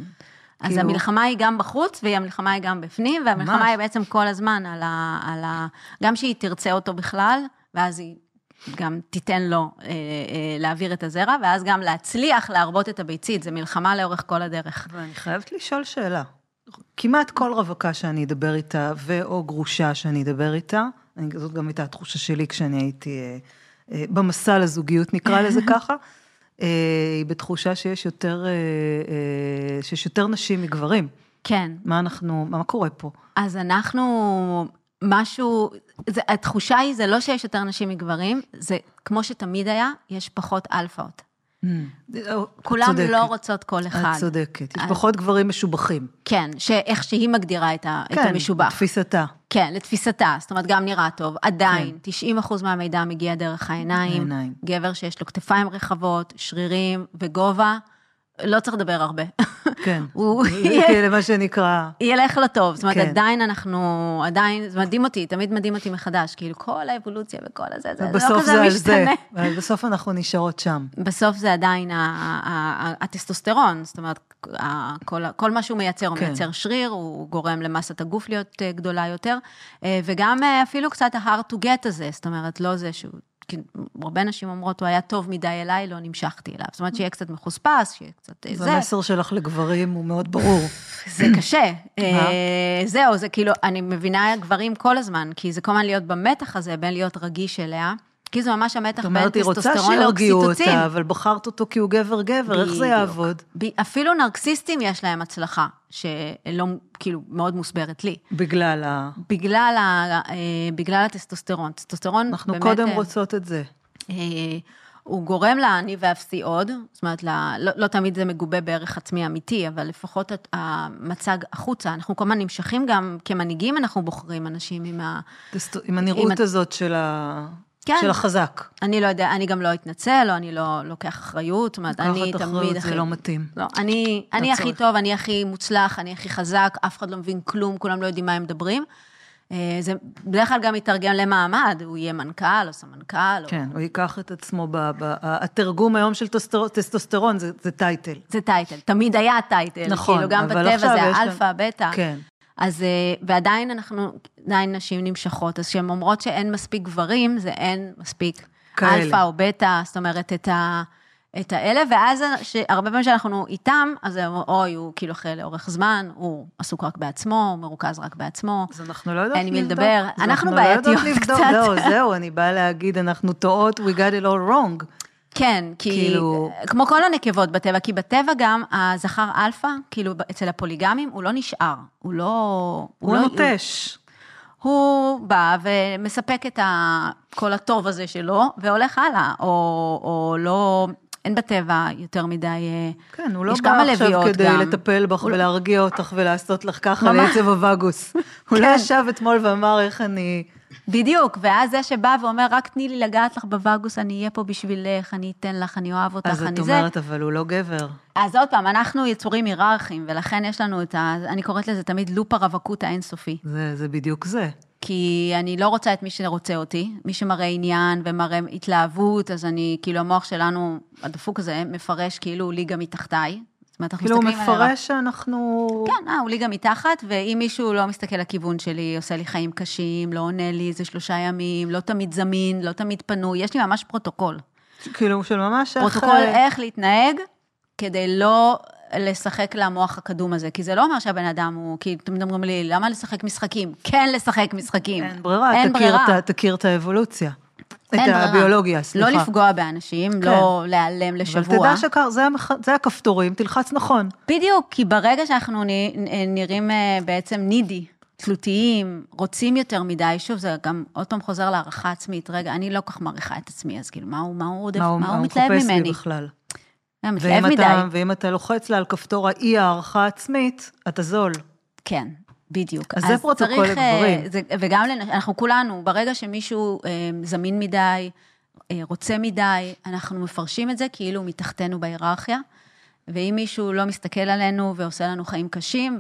אז כאילו... המלחמה היא גם בחוץ, והמלחמה היא גם בפנים, והמלחמה ממש. היא בעצם כל הזמן על ה, על ה... גם שהיא תרצה אותו בכלל, ואז היא גם תיתן לו אה, אה, להעביר את הזרע, ואז גם להצליח להרבות את הביצית, זה מלחמה לאורך כל הדרך. ואני חייבת לשאול שאלה. כמעט כל רווקה שאני אדבר איתה, ואו גרושה שאני אדבר איתה, אני, זאת גם הייתה התחושה שלי כשאני הייתי אה, אה, במסע לזוגיות, נקרא לזה *laughs* ככה, אה, היא בתחושה שיש יותר, אה, אה, שיש יותר נשים מגברים. כן. מה אנחנו, מה קורה פה? אז אנחנו משהו, זה, התחושה היא, זה לא שיש יותר נשים מגברים, זה כמו שתמיד היה, יש פחות אלפאות. Mm. כולם צודקת. לא רוצות כל אחד. את צודקת, יש פחות גברים משובחים. כן, שאיך שהיא מגדירה את, ה, כן, את המשובח. כן, לתפיסתה. כן, לתפיסתה, זאת אומרת, גם נראה טוב. עדיין, כן. 90 אחוז מהמידע מגיע דרך העיניים. העיניים. גבר שיש לו כתפיים רחבות, שרירים וגובה. לא צריך לדבר הרבה. כן, *laughs* הוא יהיה, מה שנקרא. ילך לטוב, זאת אומרת, כן. עדיין אנחנו, עדיין, זה מדהים אותי, תמיד מדהים אותי מחדש, כאילו כל האבולוציה וכל הזה, זה לא כזה משתנה. בסוף אנחנו נשארות שם. בסוף זה עדיין הטסטוסטרון, זאת אומרת, כל, כל מה שהוא מייצר, הוא כן. מייצר שריר, הוא גורם למסת הגוף להיות אה, גדולה יותר, אה, וגם אה, אפילו קצת ה-hard to get הזה, זאת אומרת, לא זה שהוא הרבה נשים אומרות, הוא היה טוב מדי אליי, לא נמשכתי אליו. זאת אומרת, שיהיה קצת מחוספס, שיהיה קצת זה. זה המסר שלך לגברים הוא מאוד ברור. זה קשה. *coughs* זהו, זה כאילו, אני מבינה גברים כל הזמן, כי זה כל הזמן להיות במתח הזה בין להיות רגיש אליה. כי זה ממש המתח בין טסטוסטרון לאוקסיטוצין. היא רוצה שירגיעו אותה, אבל בחרת אותו כי הוא גבר-גבר, איך זה יעבוד? אפילו נרקסיסטים יש להם הצלחה, שלא, כאילו, מאוד מוסברת לי. בגלל ה... בגלל, ה, אה, בגלל הטסטוסטרון. טסטוסטרון באמת... אנחנו קודם אה, רוצות את זה. אה, הוא גורם לאני ואפסי עוד, זאת אומרת, לא, לא תמיד זה מגובה בערך עצמי אמיתי, אבל לפחות המצג החוצה, אנחנו כל הזמן נמשכים גם, כמנהיגים אנחנו בוחרים אנשים עם ה... עם הנראות עם הזאת של ה... כן. של החזק. אני לא יודע, אני גם לא אתנצל, או אני לא לוקח אחריות, זאת אומרת, אני תמיד... אחריות זה לא מתאים. לא, אני, אני הכי טוב, אני הכי מוצלח, אני הכי חזק, אף אחד לא מבין כלום, כולם לא יודעים מה הם מדברים. אה, זה בדרך כלל גם יתרגם למעמד, הוא יהיה מנכ"ל או סמנכ"ל. כן, או... הוא ייקח את עצמו, ב, ב, התרגום היום של טסטר, טסטוסטרון זה, זה טייטל. זה טייטל, תמיד היה טייטל. נכון, כאילו גם בטבע זה האלפא, בטא. כן. אז, אה, ועדיין אנחנו, עדיין נשים נמשכות, אז כשהן אומרות שאין מספיק גברים, זה אין מספיק כאלה. אלפא או בטא, זאת אומרת, את ה... את האלה, ואז הרבה פעמים שאנחנו איתם, אז הם אומרים, אוי, הוא כאילו אחרי לאורך זמן, הוא עסוק רק בעצמו, הוא מרוכז רק בעצמו. אז אנחנו לא יודעות לבדוק. אין לי לדבר. אנחנו לא בעייתיות קצת. לא, זהו, אני באה להגיד, אנחנו טועות, we got it all wrong. כן, כי כאילו... כמו כל הנקבות בטבע, כי בטבע גם הזכר אלפא, כאילו אצל הפוליגמים, הוא לא נשאר, הוא לא... הוא, הוא לא נוטש. הוא, הוא בא ומספק את ה, כל הטוב הזה שלו, והולך הלאה, או, או לא... אין בטבע יותר מדי, אה, כן, הוא לא בא עכשיו כדי גם. לטפל בך הוא... לא- ולהרגיע אותך ולעשות לך ככה לעצב הווגוס. הוא לא כן. ישב אתמול ואמר איך אני... בדיוק, ואז זה שבא ואומר, רק תני לי לגעת לך בווגוס, אני אהיה פה בשבילך, אני אתן לך, אני אוהב אותך, אני זה. אז את אומרת, אבל הוא לא גבר. אז עוד פעם, אנחנו יצורים היררכיים, ולכן יש לנו את ה... אני קוראת לזה תמיד לופ הרווקות האינסופי. זה, זה בדיוק זה. כי אני לא רוצה את מי שרוצה אותי, מי שמראה עניין ומראה התלהבות, אז אני, כאילו המוח שלנו, הדפוק הזה, מפרש כאילו ליגה מתחתיי. זאת אומרת, אנחנו כאילו מסתכלים. כאילו הוא מפרש שאנחנו... כן, אה, הוא ליגה מתחת, ואם מישהו לא מסתכל לכיוון שלי, עושה לי חיים קשים, לא עונה לי איזה שלושה ימים, לא תמיד זמין, לא תמיד פנוי, יש לי ממש פרוטוקול. כאילו, של ממש איך... פרוטוקול איך להתנהג, כדי לא לשחק למוח הקדום הזה, כי זה לא אומר שהבן אדם הוא, כי תמיד אומרים לי, למה לשחק משחקים? כן לשחק משחקים. אין ברירה, אין, תכיר, ברירה. ת, תכיר את האבולוציה. את הביולוגיה, סליחה. לא לפגוע באנשים, כן. לא להיעלם לשבוע. אבל תדע שזה הכפתורים, תלחץ נכון. בדיוק, כי ברגע שאנחנו נראים אה, בעצם needy, תלותיים, רוצים יותר מדי, שוב, זה גם עוד פעם חוזר להערכה עצמית, רגע, אני לא כל כך מעריכה את עצמי, אז כאילו, מה הוא, מה הוא, מה הוא, מה הוא מתלהב ממני? מה הוא מחפש לי בכלל? מתלהב מדי. אתה, ואם אתה לוחץ לה על כפתור האי-הערכה עצמית, אתה זול. כן, בדיוק. אז, אז זה פרוטוקול אה, לגברים. וגם אנחנו כולנו, ברגע שמישהו אה, זמין מדי, אה, רוצה מדי, אנחנו מפרשים את זה כאילו מתחתנו בהיררכיה. ואם מישהו לא מסתכל עלינו ועושה לנו חיים קשים,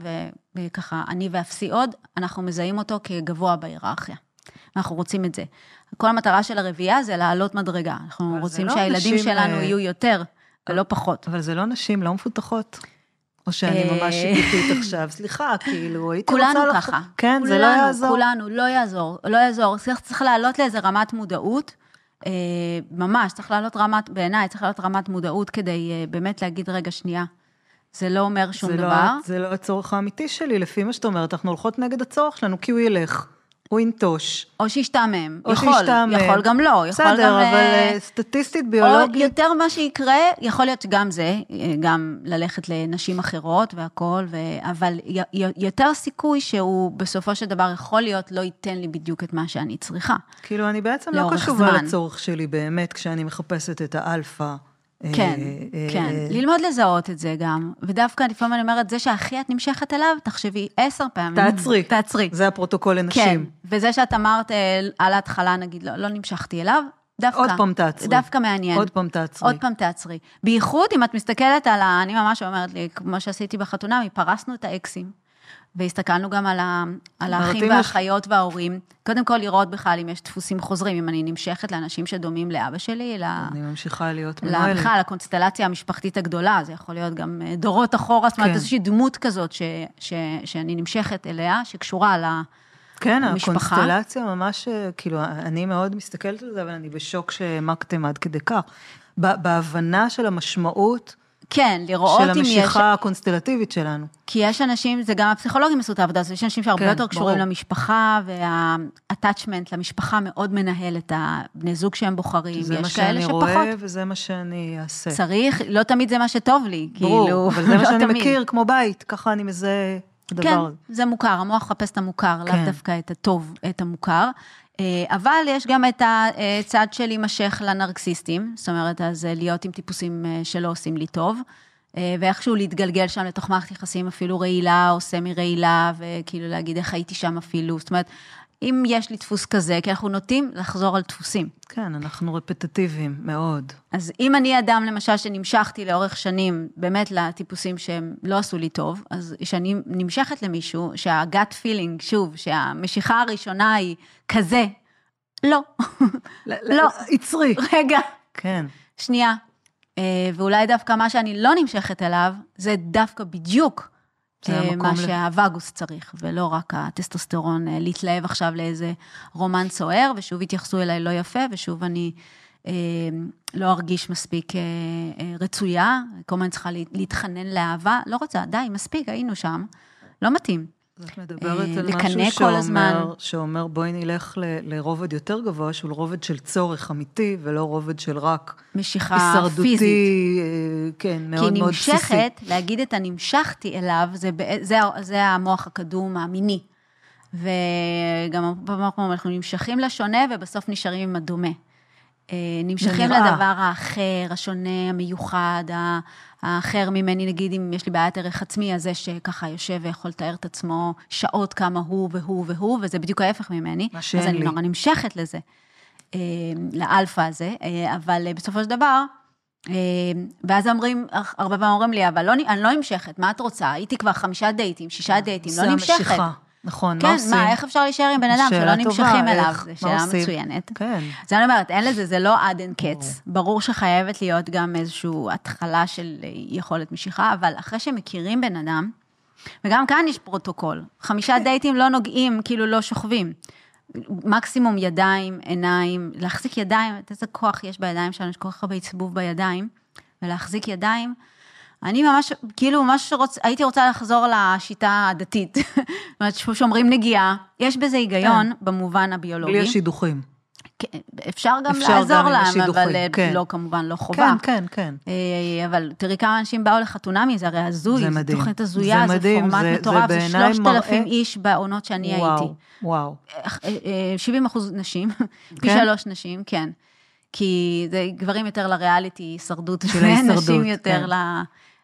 וככה אני ואפסי עוד, אנחנו מזהים אותו כגבוה בהיררכיה. אנחנו רוצים את זה. כל המטרה של הרביעייה זה לעלות מדרגה. אנחנו רוצים לא שהילדים שלנו יהיו יותר. ולא פחות. אבל זה לא נשים לא מפותחות. או שאני ממש אה, שיפוטית *laughs* עכשיו, סליחה, כאילו, הייתי רוצה... כולנו ככה. כן, זה לא יעזור. כולנו, לא יעזור, לא יעזור. צריך, לעלות לאיזה רמת מודעות, אה, ממש, צריך לעלות רמת, בעיניי, צריך לעלות רמת מודעות כדי אה, באמת להגיד, רגע, שנייה, זה לא אומר שום זה דבר. לא, זה לא הצורך האמיתי שלי, לפי מה שאת אומרת, אנחנו הולכות נגד הצורך שלנו, כי הוא ילך. הוא ינטוש. או שישתעמם. או יכול, שישתעמם. יכול גם לא. יכול בסדר, גם, אבל אה, אה, סטטיסטית, ביולוגית. או יותר מה שיקרה, יכול להיות שגם זה, אה, גם ללכת לנשים אחרות והכול, ו... אבל יותר סיכוי שהוא בסופו של דבר יכול להיות, לא ייתן לי בדיוק את מה שאני צריכה. כאילו, אני בעצם לא קשובה לצורך שלי באמת, כשאני מחפשת את האלפא. כן, אה, כן, אה, ללמוד לזהות את זה גם, ודווקא לפעמים אני אומרת, זה שהכי את נמשכת אליו, תחשבי עשר פעמים. תעצרי. תעצרי. זה הפרוטוקול לנשים. כן, וזה שאת אמרת אה, על ההתחלה, נגיד, לא, לא נמשכתי אליו, דווקא. עוד פעם תעצרי. דווקא מעניין. עוד פעם תעצרי. עוד פעם תעצרי. בייחוד אם את מסתכלת על ה... אני ממש אומרת לי, כמו שעשיתי בחתונה, פרסנו את האקסים. והסתכלנו גם על, ה, על האחים והאחיות יש... וההורים. קודם כל, לראות בכלל אם יש דפוסים חוזרים, אם אני נמשכת לאנשים שדומים לאבא שלי, אני ממשיכה להיות מנוהלת. בכלל, לקונסטלציה המשפחתית הגדולה, זה יכול להיות גם אה, דורות אחורה, זאת אומרת, כן. איזושהי דמות כזאת ש, ש, שאני נמשכת אליה, שקשורה ל... כן, המשפחה. הקונסטלציה ממש, כאילו, אני מאוד מסתכלת על זה, אבל אני בשוק שהעמקתם עד כדי כך. בהבנה של המשמעות. כן, לראות אם יש... של המשיכה הקונסטלטיבית שלנו. כי יש אנשים, זה גם הפסיכולוגים עשו את העבודה הזאת, יש אנשים שהרבה כן, יותר קשורים ברור. למשפחה, וה-attachment למשפחה מאוד מנהל את הבני זוג שהם בוחרים. זה מה שאני שפחות... רואה וזה מה שאני אעשה. צריך, לא תמיד זה מה שטוב לי, ברור, כאילו, אבל *laughs* זה מה לא שאני תמיד. מכיר, כמו בית, ככה אני מזהה את הדבר הזה. כן, זה מוכר, המוח מחפש את המוכר, כן. לאו דווקא את הטוב, את המוכר. אה, אבל יש גם את הצד של להימשך לנרקסיסטים, זאת אומרת, אז להיות עם טיפוסים אה, שלא עושים לי טוב. אה, ואיכשהו להתגלגל שם לתוך מערכת יחסים אפילו רעילה או סמי רעילה, וכאילו להגיד איך הייתי שם אפילו, זאת אומרת, אם יש לי דפוס כזה, כי אנחנו נוטים לחזור על דפוסים. כן, אנחנו רפטטיביים מאוד. אז אם אני אדם, למשל, שנמשכתי לאורך שנים, באמת לטיפוסים שהם לא עשו לי טוב, אז כשאני נמשכת למישהו, שהגאט פילינג, שוב, שהמשיכה הראשונה היא כזה, לא. לא. יצרי. רגע. כן. שנייה, אה, ואולי דווקא מה שאני לא נמשכת אליו, זה דווקא בדיוק אה, מה שהווגוס צריך, ולא רק הטסטוסטרון, אה, להתלהב עכשיו לאיזה רומן סוער, ושוב יתייחסו אליי לא יפה, ושוב אני לא ארגיש מספיק רצויה, כל הזמן צריכה להתחנן לאהבה, לא רוצה, די, מספיק, היינו שם, לא מתאים. את מדברת על משהו שאומר, שאומר בואי נלך ל, לרובד יותר גבוה, שהוא רובד של צורך אמיתי, ולא רובד של רק משיכה הישרדותי, פיזית. אה, כן, מאוד מאוד בסיסי. כי נמשכת, להגיד את הנמשכתי אליו, זה, זה, זה המוח הקדום המיני. וגם אנחנו נמשכים לשונה ובסוף נשארים עם הדומה. אה, נמשכים לדבר האחר, השונה, המיוחד, האחר ממני, נגיד אם יש לי בעיית ערך עצמי, אז זה שככה יושב ויכול לתאר את עצמו שעות כמה הוא והוא והוא, וזה בדיוק ההפך ממני. מה שאין לי. אז אני נורא נמשכת לזה, אה, לאלפא הזה, אה, אבל בסופו של דבר, ואז אומרים, הרבה פעמים אומרים לי, אבל לא, אני לא נמשכת, מה את רוצה? הייתי כבר חמישה דייטים, שישה דייטים, לא נמשכת. המשיכה. נכון, כן, מה עושים? כן, מה, איך אפשר להישאר עם בן אדם שלא נמשכים אליו? זו שאלה מצוינת. כן. זה אני אומרת, אין לזה, זה לא עד אין קץ. ברור שחייבת להיות גם איזושהי התחלה של יכולת משיכה, אבל אחרי שמכירים בן אדם, וגם כאן יש פרוטוקול, חמישה כן. דייטים לא נוגעים, כאילו לא שוכבים. מקסימום ידיים, עיניים, להחזיק ידיים, איזה כוח יש בידיים שלנו, יש כל כך הרבה עצבוב בידיים, ולהחזיק ידיים. אני ממש, כאילו, ממש רוצ, הייתי רוצה לחזור לשיטה הדתית. *laughs* זאת אומרת, שאומרים נגיעה, יש בזה היגיון כן. במובן הביולוגי. בלי השידוכים. כן, אפשר גם אפשר לעזור גם להם, אבל אה, כן. לא, כמובן, לא חובה. כן, כן, כן. אבל תראי כמה אנשים באו לחתונמי, זה הרי הזוי, זה מדהים. תוכנית הזויה, זה, מדהים, זה פורמט זה, מטורף, זה, זה 3,000 מראה... איש בעונות שאני וואו, הייתי. וואו. 70 אחוז נשים, *laughs* פי כן? שלוש נשים, כן. כי זה גברים יותר לריאליטי, הישרדות, ונשים *laughs* יותר כן. ל...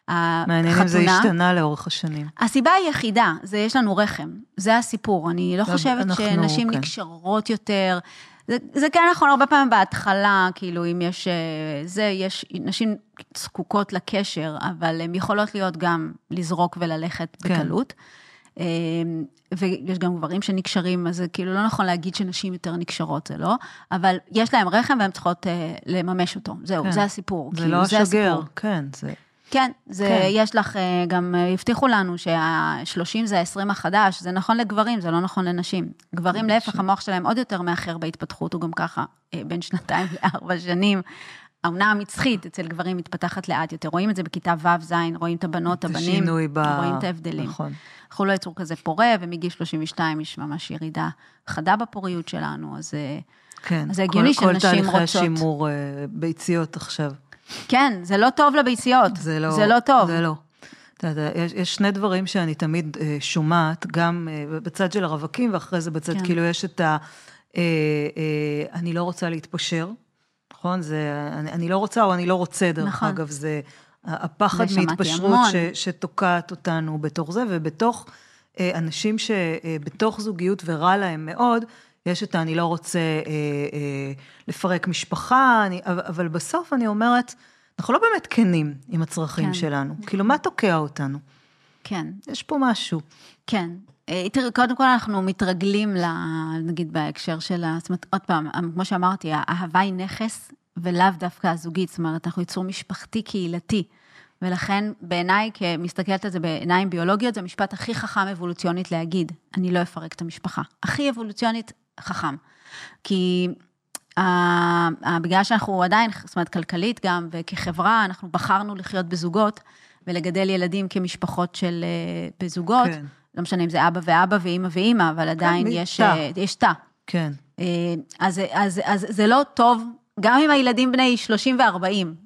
מעניין אם זה השתנה לאורך השנים. הסיבה היחידה, זה יש לנו רחם, זה הסיפור. אני לא חושבת אנחנו, שנשים כן. נקשרות יותר. זה, זה כן נכון, הרבה פעמים בהתחלה, כאילו, אם יש זה, יש, נשים זקוקות לקשר, אבל הן יכולות להיות גם לזרוק וללכת כן. בקלות. אמ, ויש גם גברים שנקשרים, אז זה כאילו לא נכון להגיד שנשים יותר נקשרות, זה לא, אבל יש להם רחם והן צריכות אה, לממש אותו, זהו, כן. זה הסיפור. זה כאילו, לא זה השגר, הסיפור. כן, זה... כן, זה, כן. יש לך, אה, גם אה, הבטיחו לנו שה-30 זה ה-20 החדש, זה נכון לגברים, זה לא נכון לנשים. גברים, להפך, המוח שלהם עוד יותר מאחר בהתפתחות, הוא גם ככה אה, בין שנתיים *laughs* לארבע שנים. העונה המצחית אצל גברים מתפתחת לאט יותר, רואים את זה בכיתה ו'-ז', רואים את הבנות, את הבנים, ב... רואים את ההבדלים. נכון. אנחנו לא יצור כזה פורה, ומגיל 32 יש ממש ירידה חדה בפוריות שלנו, אז, כן, אז זה הגיוני שנשים רוצות... כל תהליכי השימור ביציות עכשיו. כן, זה לא טוב לביציות. זה לא, זה לא טוב. זה לא. יש, יש שני דברים שאני תמיד אה, שומעת, גם אה, בצד של הרווקים, ואחרי זה בצד, כן. כאילו יש את ה... אה, אני לא רוצה להתפשר, נכון? זה, אני, אני לא רוצה או אני לא רוצה, דרך נכון. אגב, זה הפחד מהתפשרות ש, שתוקעת אותנו בתוך זה, ובתוך אנשים שבתוך זוגיות ורע להם מאוד, יש את ה"אני לא רוצה אה, אה, לפרק משפחה", אני, אבל בסוף אני אומרת, אנחנו לא באמת כנים עם הצרכים כן. שלנו. כאילו, מה תוקע אותנו? כן. יש פה משהו. כן. אה, תראי, קודם כל אנחנו מתרגלים, נגיד בהקשר של, זאת אומרת, עוד פעם, כמו שאמרתי, האהבה היא נכס ולאו דווקא הזוגית, זאת אומרת, אנחנו יצור משפחתי קהילתי. ולכן בעיניי, כמסתכלת על זה בעיניים ביולוגיות, זה המשפט הכי חכם אבולוציונית להגיד, אני לא אפרק את המשפחה. הכי אבולוציונית, חכם. כי בגלל שאנחנו עדיין, זאת אומרת, כלכלית גם, וכחברה, אנחנו בחרנו לחיות בזוגות, ולגדל ילדים כמשפחות של אה, בזוגות. כן. לא משנה אם זה אבא ואבא ואימא ואימא, אבל עדיין כן, יש, אה, יש תא. כן. אה, אז, אז, אז זה לא טוב, גם אם הילדים בני 30 ו-40.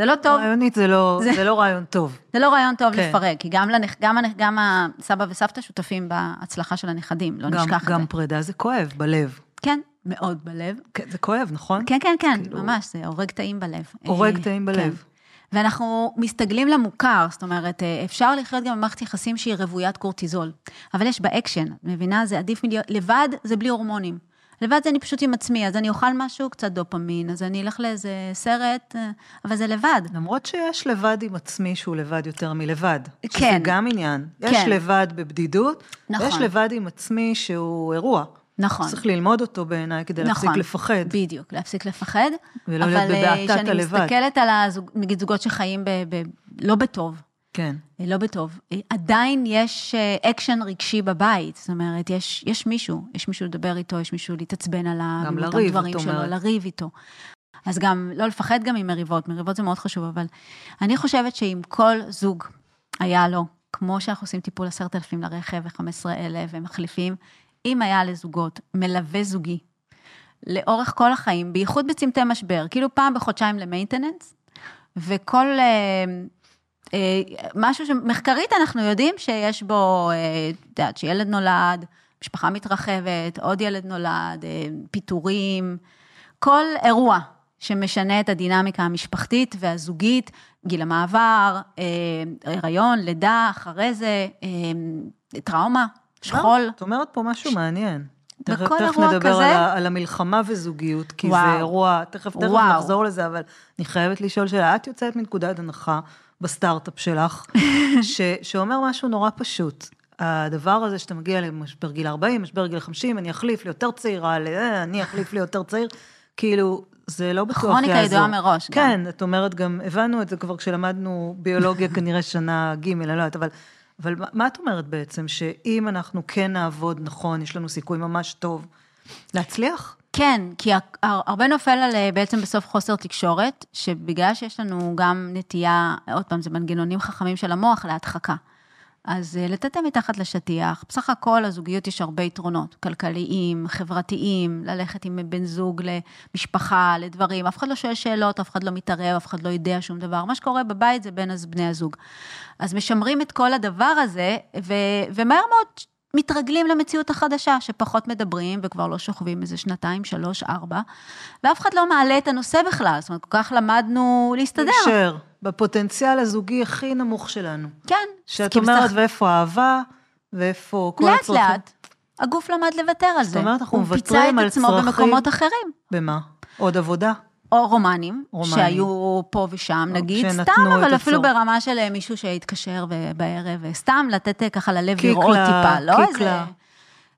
זה לא טוב. רעיונית זה לא, *laughs* זה, זה לא רעיון טוב. זה לא רעיון טוב כן. לפרק, כי גם, לנכ, גם, גם הסבא וסבתא שותפים בהצלחה של הנכדים, לא גם, נשכח את זה. גם פרידה זה כואב בלב. כן, מאוד בלב. כן, זה כואב, נכון? כן, כן, כן, כאילו... ממש, זה הורג תאים בלב. הורג תאים בלב. כן. ואנחנו מסתגלים למוכר, זאת אומרת, אה, אפשר לחיות גם במערכת יחסים שהיא רוויית קורטיזול, אבל יש בה אקשן, מבינה? זה עדיף מלהיות, לבד זה בלי הורמונים. לבד זה אני פשוט עם עצמי, אז אני אוכל משהו, קצת דופמין, אז אני אלך לאיזה סרט, אה, אבל זה לבד. למרות שיש לבד עם עצמי שהוא לבד יותר מלבד. כן. שזה גם עניין. יש כן. לבד בבדידות, נכון. ויש לבד עם עצמי שהוא אירוע. נכון. צריך ללמוד אותו בעיניי כדי נכון, להפסיק לפחד. בדיוק, להפסיק לפחד. ולא להיות בבעתת הלבד. אבל כשאני מסתכלת על, הזוג, נגיד, זוגות שחיים ב, ב, לא בטוב, כן. לא בטוב. עדיין יש אקשן רגשי בבית, זאת אומרת, יש, יש מישהו, יש מישהו לדבר איתו, יש מישהו להתעצבן עליו, גם לריב, אומרת. שלו, לריב איתו. אז גם לא לפחד גם ממריבות, מריבות זה מאוד חשוב, אבל אני חושבת שאם כל זוג היה לו, כמו שאנחנו עושים טיפול עשרת אלפים לרכב ו-15 אלף ומחליפים, אם היה לזוגות מלווה זוגי לאורך כל החיים, בייחוד בצמתי משבר, כאילו פעם בחודשיים למיינטננס, וכל... אה, משהו שמחקרית אנחנו יודעים שיש בו, אה, את יודעת, שילד נולד, משפחה מתרחבת, עוד ילד נולד, אה, פיטורים, כל אירוע שמשנה את הדינמיקה המשפחתית והזוגית, גיל המעבר, הריון, לידה, אחרי זה, טראומה, שכול. את אומרת פה משהו מעניין. תכף, תכף נדבר כזה... על, על המלחמה וזוגיות, כי וואו. זה אירוע, תכף, תכף וואו. נחזור לזה, אבל אני חייבת לשאול שאלה. את יוצאת מנקודת הנחה בסטארט-אפ שלך, *laughs* ש, שאומר משהו נורא פשוט. הדבר הזה שאתה מגיע למשבר גיל 40, משבר גיל 50, אני אחליף ליותר צעירה, אני אחליף ליותר צעיר, כאילו, זה לא בטוח יעזור. כרוניקה ידועה מראש. כן, גם. את אומרת גם, הבנו את זה כבר כשלמדנו ביולוגיה *laughs* כנראה שנה ג', אני לא יודעת, אבל, אבל מה, מה את אומרת בעצם, שאם אנחנו כן נעבוד נכון, יש לנו סיכוי ממש טוב להצליח? כן, כי הרבה נופל על אה, בעצם בסוף חוסר תקשורת, שבגלל שיש לנו גם נטייה, עוד פעם, זה מנגנונים חכמים של המוח להדחקה. אז אה, לטאטא מתחת לשטיח, בסך הכל הזוגיות יש הרבה יתרונות, כלכליים, חברתיים, ללכת עם בן זוג למשפחה, לדברים, אף אחד לא שואל שאלות, אף אחד לא מתערב, אף אחד לא יודע שום דבר, מה שקורה בבית זה בין בני הזוג. אז משמרים את כל הדבר הזה, ו- ומהר מאוד מתרגלים למציאות החדשה, שפחות מדברים וכבר לא שוכבים איזה שנתיים, שלוש, ארבע, ואף אחד לא מעלה את הנושא בכלל, זאת אומרת, כל כך למדנו להסתדר. להישאר, בפוטנציאל הזוגי הכי נמוך שלנו. כן. שאת אומרת, שח... ואיפה האהבה, ואיפה כל הצרכים. לאט לאט, הגוף למד לוותר על זה. זאת אומרת, אנחנו מוותרים על צרכים. הוא פיצה את עצמו במקומות אחרים. במה? עוד עבודה? או רומנים, רומנים, שהיו פה ושם, נגיד, סתם, אבל אפילו הצור. ברמה של אה, מישהו שהתקשר בערב, אה, סתם לתת אה, ככה ללב קיקלה, לראות טיפה, לא קיקלה. איזה...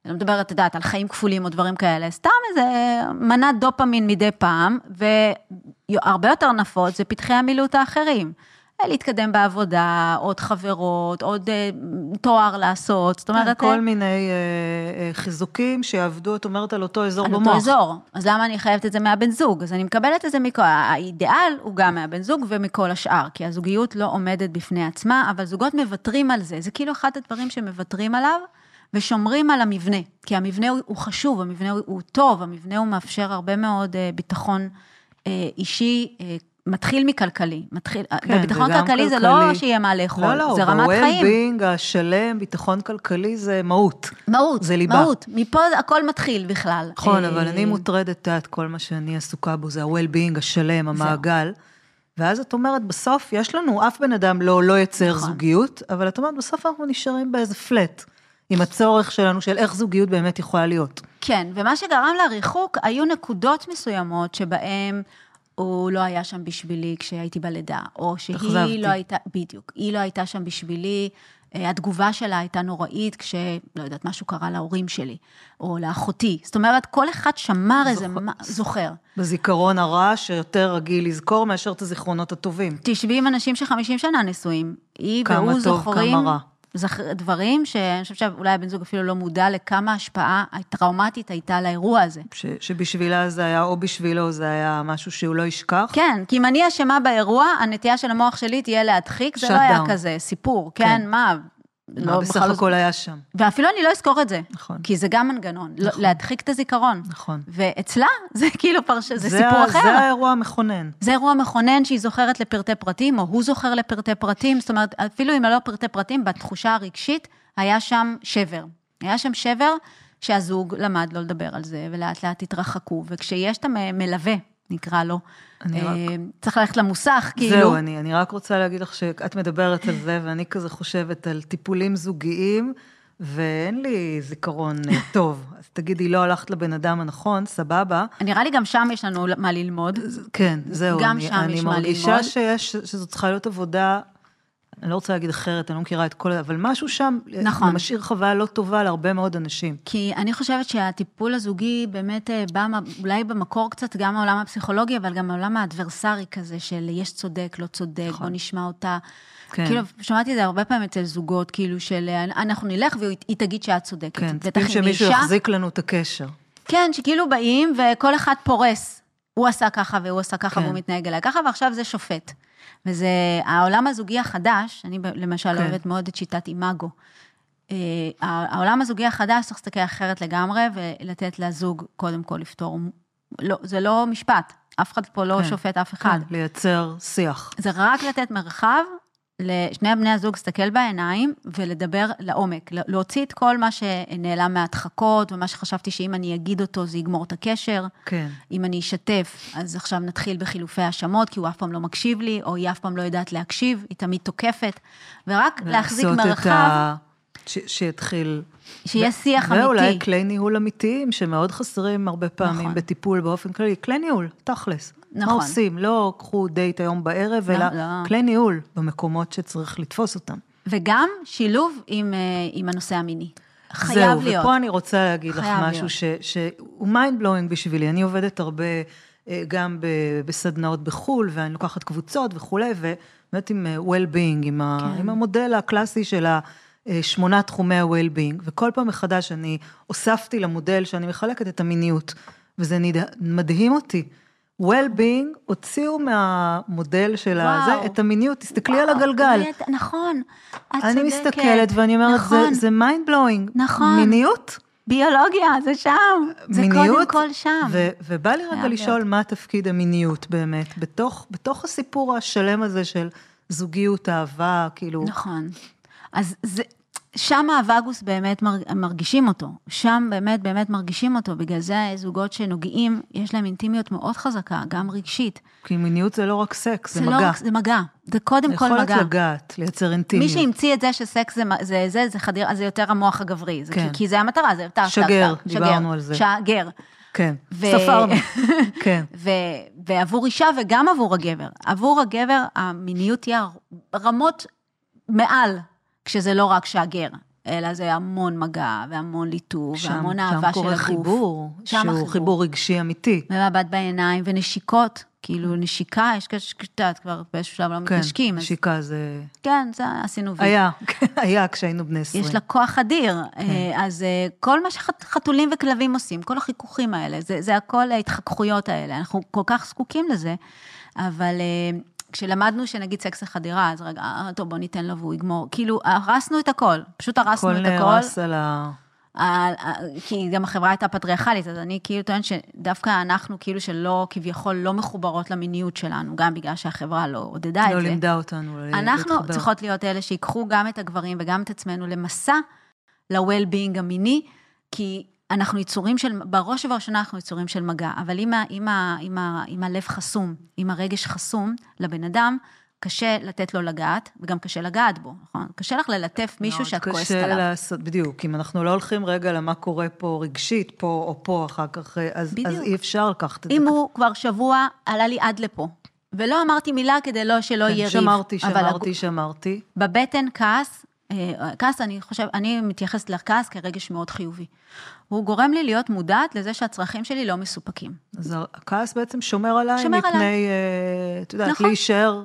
אני לא מדברת, את יודעת, על חיים כפולים או דברים כאלה, סתם איזה מנת דופמין מדי פעם, והרבה יותר נפוץ זה פתחי המילוט האחרים. להתקדם בעבודה, עוד חברות, עוד אה, תואר לעשות, זאת אומרת... כל אה, מיני אה, אה, חיזוקים שיעבדו, את אומרת, על אותו אזור על במוח. על אותו אזור, אז למה אני חייבת את זה מהבן זוג? אז אני מקבלת את זה מכל, האידיאל הוא גם מהבן זוג ומכל השאר, כי הזוגיות לא עומדת בפני עצמה, אבל זוגות מוותרים על זה, זה כאילו אחד הדברים שמוותרים עליו. ושומרים על המבנה, כי המבנה הוא, הוא חשוב, המבנה הוא, הוא טוב, המבנה הוא מאפשר הרבה מאוד uh, ביטחון uh, אישי, מתחיל מכלכלי, מתחיל, כן, בביטחון כלכלי, כלכלי זה לא שיהיה מה לאכול, לא, לא, זה רמת חיים. לא, לא, ב השלם, ביטחון כלכלי זה מהות. מהות, זה ליבה. מהות, מפה הכל מתחיל בכלל. נכון, אבל אני מוטרדת, את כל מה שאני עסוקה בו זה ה-well-being השלם, המעגל. ואז את אומרת, בסוף יש לנו, אף בן אדם לא, לא יצר נכון. זוגיות, אבל את אומרת, בסוף אנחנו נשארים באיזה פלט. עם הצורך שלנו של איך זוגיות באמת יכולה להיות. כן, ומה שגרם לריחוק, היו נקודות מסוימות שבהן הוא לא היה שם בשבילי כשהייתי בלידה, או שהיא תחזבתי. לא הייתה, בדיוק, היא לא הייתה שם בשבילי, אה, התגובה שלה הייתה נוראית כש... לא יודעת, משהו קרה להורים שלי, או לאחותי. זאת אומרת, כל אחד שמר איזה... זוכר. בזיכרון הרע שיותר רגיל לזכור מאשר את הזיכרונות הטובים. תשבי עם אנשים שחמישים שנה נשואים. היא והוא זוכרים... כמה טוב, כמה רע. דברים שאני חושבת שאולי הבן זוג אפילו לא מודע לכמה השפעה הטראומטית הייתה לאירוע הזה. ש, שבשבילה זה היה, או בשבילו זה היה משהו שהוא לא ישכח? כן, כי אם אני אשמה באירוע, הנטייה של המוח שלי תהיה להדחיק, זה לא היה כזה סיפור, כן, כן. מה, מה לא, בסך הכל לא... היה שם. ואפילו אני לא אזכור את זה. נכון. כי זה גם מנגנון, לא- נכון. להדחיק את הזיכרון. נכון. ואצלה *laughs* זה כאילו פרש... זה, זה סיפור אחר. זה האירוע המכונן. זה אירוע מכונן שהיא זוכרת לפרטי פרטים, או הוא זוכר לפרטי פרטים, זאת אומרת, אפילו אם לא פרטי פרטים, בתחושה הרגשית, היה שם שבר. היה שם שבר שהזוג למד לא לדבר על זה, ולאט לאט התרחקו, וכשיש את המלווה, נקרא לו, רק... אה, צריך ללכת למוסך, כאילו. זהו, אני, אני רק רוצה להגיד לך שאת מדברת על זה, ואני כזה חושבת על טיפולים זוגיים, ואין לי זיכרון אה, *laughs* טוב. אז תגידי, לא הלכת לבן אדם הנכון, סבבה. נראה לי גם שם יש לנו מה ללמוד. כן, זהו. גם אני, שם אני יש מה ללמוד. אני מרגישה שיש, שזו צריכה להיות עבודה אני לא רוצה להגיד אחרת, אני לא מכירה את כל זה, אבל משהו שם, נכון. משאיר חוויה לא טובה להרבה מאוד אנשים. כי אני חושבת שהטיפול הזוגי באמת אה, בא אולי במקור קצת גם מהעולם הפסיכולוגי, אבל גם מהעולם האדברסרי כזה, של יש צודק, לא צודק, נכון. בוא נשמע אותה. כן. כאילו, שמעתי את זה הרבה פעמים אצל זוגות, כאילו של אנחנו נלך והיא תגיד שאת צודקת. כן, צריכים שמישהו אישה, יחזיק לנו את הקשר. כן, שכאילו באים וכל אחד פורס. הוא עשה ככה והוא עשה ככה כן. והוא מתנהג אליי ככה, ועכשיו זה שופט. וזה העולם הזוגי החדש, אני למשל כן. אוהבת מאוד את שיטת אימאגו. אה, העולם הזוגי החדש צריך להסתכל אחרת לגמרי ולתת לזוג קודם כל לפתור. לא, זה לא משפט, אף אחד פה לא כן, שופט אף אחד. כן, לייצר שיח. זה רק לתת מרחב לשני בני הזוג להסתכל בעיניים ולדבר לעומק, להוציא את כל מה שנעלם מהדחקות ומה שחשבתי שאם אני אגיד אותו זה יגמור את הקשר. כן. אם אני אשתף, אז עכשיו נתחיל בחילופי האשמות, כי הוא אף פעם לא מקשיב לי, או היא אף פעם לא יודעת להקשיב, היא תמיד תוקפת, ורק להחזיק מרחב. ה... ש... שיתחיל. שיהיה שיח אמיתי. ואולי כלי ניהול אמיתיים, שמאוד חסרים הרבה פעמים נכון. בטיפול באופן כללי. כלי ניהול, תכלס. נכון. מה עושים? לא קחו דייט היום בערב, לא, אלא לא. כלי ניהול במקומות שצריך לתפוס אותם. וגם שילוב עם, אה, עם הנושא המיני. חייב זהו, ופה אני רוצה להגיד לך משהו ש, שהוא mind blowing בשבילי. אני עובדת הרבה אה, גם בסדנאות בחו"ל, ואני לוקחת קבוצות וכולי, ובאמת עם אה, well-being, עם, כן. עם המודל הקלאסי של השמונה תחומי ה-well-being, וכל פעם מחדש אני הוספתי למודל שאני מחלקת את המיניות, וזה מדהים אותי. Well-being, הוציאו מהמודל של הזה את המיניות, תסתכלי וואו, על הגלגל. באמת, נכון, את צודקת. אני מסתכלת ואני אומרת, נכון, זה, זה mind blowing. נכון. מיניות? ביולוגיה, זה שם. מיניות, זה קודם כל שם. ו- ובא לי רגע לשאול. מה תפקיד המיניות באמת, בתוך, בתוך הסיפור השלם הזה של זוגיות, אהבה, כאילו... נכון. אז זה, שם הווגוס באמת מרגישים אותו, שם באמת באמת מרגישים אותו, בגלל זה זוגות שנוגעים, יש להם אינטימיות מאוד חזקה, גם רגשית. כי מיניות זה לא רק סקס, זה, זה לא מגע. לא רק, זה מגע, זה קודם כל מגע. יכולת לגעת, לייצר אינטימיות. מי שהמציא את זה שסקס זה, זה, זה, זה חדיר, זה יותר המוח הגברי, זה, כן. כי, כי זה המטרה, זה טק, שגר, טק, דיברנו שגר, על זה. שגר. כן, ו... ספרנו, *laughs* כן. ו... ועבור אישה וגם עבור הגבר. עבור הגבר המיניות היא רמות מעל כשזה לא רק שהגר, אלא זה המון מגע והמון ליטוב, והמון אהבה של הגוף. שם קורה חיבור, שם שהוא חיבור. חיבור רגשי אמיתי. ומבט בעיניים ונשיקות, כאילו נשיקה, יש כשאת כבר באיזשהו שלב לא כן, מתנשקים. כן, נשיקה אז... זה... כן, זה עשינו וי. היה, *laughs* היה כשהיינו בני עשרים. יש לה כוח אדיר. כן. אה, אז אה, כל מה שחתולים וכלבים עושים, כל החיכוכים האלה, זה, זה הכל ההתחככויות האלה, אנחנו כל כך זקוקים לזה, אבל אה, כשלמדנו שנגיד סקס החדירה, אז רגע, אה, טוב, בוא ניתן לו והוא יגמור. כאילו, הרסנו את הכל, פשוט הרסנו את הכל. הכל נהרס על ה... כי גם החברה הייתה פטריארכלית, אז אני כאילו טוענת שדווקא אנחנו כאילו שלא, כביכול לא מחוברות למיניות שלנו, גם בגלל שהחברה לא עודדה לא את זה. לא לימדה אותנו להתחבר. אנחנו צריכות להיות אלה שיקחו גם את הגברים וגם את עצמנו למסע ל-well-being המיני, כי אנחנו יצורים של, בראש ובראשונה אנחנו יצורים של מגע, אבל אם, אם, אם, אם הלב חסום, אם הרגש חסום לבן אדם, קשה לתת לו לגעת, וגם קשה לגעת בו, נכון? קשה לך ללטף מישהו שאת כועסת עליו. מאוד קשה לעשות, בדיוק. אם אנחנו לא הולכים רגע למה קורה פה רגשית, פה או פה אחר כך, אז, אז אי אפשר לקחת את זה. אם הוא כבר שבוע עלה לי עד לפה, ולא אמרתי מילה כדי לא, שלא כן, יהיה ריב. שמרתי, שמרתי, שמרתי. בבטן כעס, אה, כעס, אני חושב, אני מתייחסת לכעס כרגש מאוד חיובי. הוא גורם לי להיות מודעת לזה שהצרכים שלי לא מסופקים. אז הכעס בעצם שומר עליי שומר מפני, עליי. אה, את יודעת, נכון. להישאר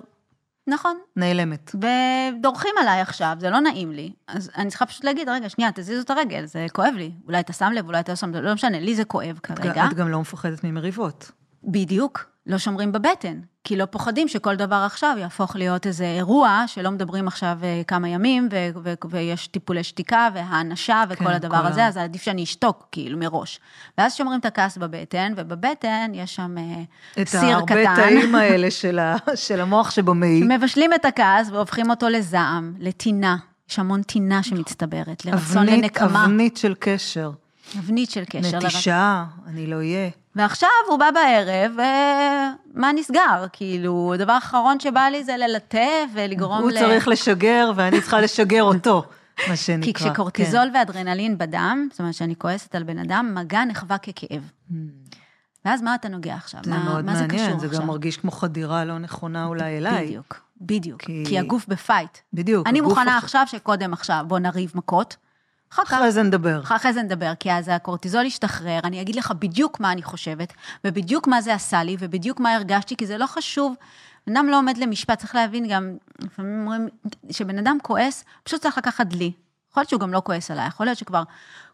נכון. נעלמת. ודורכים עליי עכשיו, זה לא נעים לי. אז אני צריכה פשוט להגיד, רגע, שנייה, תזיזו את הרגל, זה כואב לי. אולי אתה שם לב, אולי אתה לא שם לב, לא משנה, לי זה כואב כרגע. את גם לא מפחדת ממריבות. בדיוק, לא שומרים בבטן. כי לא פוחדים שכל דבר עכשיו יהפוך להיות איזה אירוע, שלא מדברים עכשיו אה, כמה ימים, ו- ו- ויש טיפולי שתיקה והאנשה וכל כן, הדבר כל הזה, ה... אז עדיף שאני אשתוק, כאילו, מראש. ואז שומרים את הכעס בבטן, ובבטן יש שם אה, סיר קטן. את הרבה תאים *laughs* האלה של, ה- של המוח שבמעי. מבשלים את הכעס והופכים אותו לזעם, לטינה. יש המון טינה שמצטברת, לרצון אבנית, לנקמה. אבנית של קשר. אבנית של קשר. נטישה, לרצ... אני לא אהיה. ועכשיו הוא בא בערב, ומה נסגר? כאילו, הדבר האחרון שבא לי זה ללטף ולגרום הוא ל... הוא צריך לשגר ואני צריכה לשגר אותו, מה *laughs* שנקרא. כי כשקורטיזול כן. ואדרנלין בדם, זאת אומרת שאני כועסת על בן אדם, מגע נחווה ככאב. Hmm. ואז מה אתה נוגע עכשיו? זה מה, מאוד מה מעניין, זה קשור זה עכשיו? גם מרגיש כמו חדירה לא נכונה אולי אליי. בדיוק, בדיוק. כי, כי הגוף בפייט. בדיוק. אני מוכנה עכשיו שקודם עכשיו, בוא נריב מכות. אחר כך. אחרי זה נדבר. אחרי זה נדבר, כי אז הקורטיזול ישתחרר, אני אגיד לך בדיוק מה אני חושבת, ובדיוק מה זה עשה לי, ובדיוק מה הרגשתי, כי זה לא חשוב. בן אדם לא עומד למשפט, צריך להבין גם, לפעמים אומרים, שבן אדם כועס, פשוט צריך לקחת דלי. יכול להיות שהוא גם לא כועס עליי, יכול להיות שכבר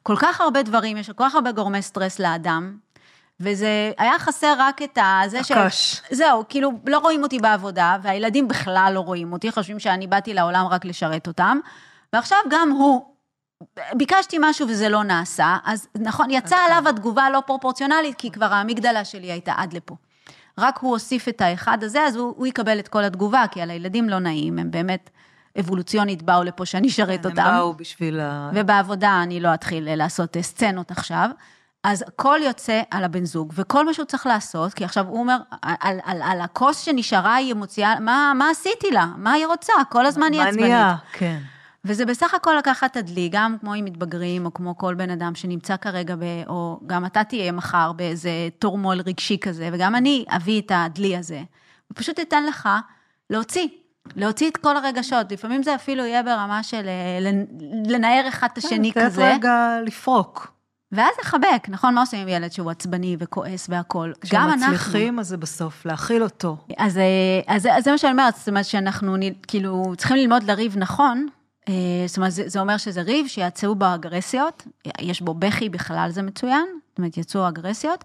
כל כך הרבה דברים, יש כל כך הרבה גורמי סטרס לאדם, וזה היה חסר רק את ה... זה ש... הקש. זהו, כאילו, לא רואים אותי בעבודה, והילדים בכלל לא רואים אותי, חושבים שאני באתי לעולם רק לשרת אותם, ועכשיו גם הוא ביקשתי משהו וזה לא נעשה, אז נכון, יצאה עליו התגובה לא פרופורציונלית, כי כבר האמיגדלה שלי הייתה עד לפה. רק הוא הוסיף את האחד הזה, אז הוא, הוא יקבל את כל התגובה, כי על הילדים לא נעים, הם באמת אבולוציונית באו לפה שאני אשרת אותם. הם באו בשביל ה... ובעבודה אני לא אתחיל לעשות סצנות עכשיו. אז הכל יוצא על הבן זוג, וכל מה שהוא צריך לעשות, כי עכשיו הוא אומר, על, על, על, על הכוס שנשארה היא מוציאה, מה, מה עשיתי לה? מה היא רוצה? כל הזמן היא עצבנית. מה נהיה? כן. וזה בסך הכל לקחת את הדלי, גם כמו עם מתבגרים, או כמו כל בן אדם שנמצא כרגע, ב, או גם אתה תהיה מחר באיזה טורמול רגשי כזה, וגם אני אביא את הדלי הזה, ופשוט אתן לך להוציא, להוציא את כל הרגשות. לפעמים זה אפילו יהיה ברמה של אה, לנער אחד את השני כן, כזה. כן, רגע לפרוק. ואז לחבק, נכון? מה עושים עם ילד שהוא עצבני וכועס והכול? גם אנחנו... כשמצליחים, אז זה בסוף, להכיל אותו. אז, אה, אז, אז זה מה שאני אומרת, זאת אומרת שאנחנו כאילו צריכים ללמוד לריב נכון, זאת אומרת, זה, אומר שזה ריב שיצאו בו אגרסיות, יש בו בכי בכלל, זה מצוין, זאת אומרת, יצאו אגרסיות,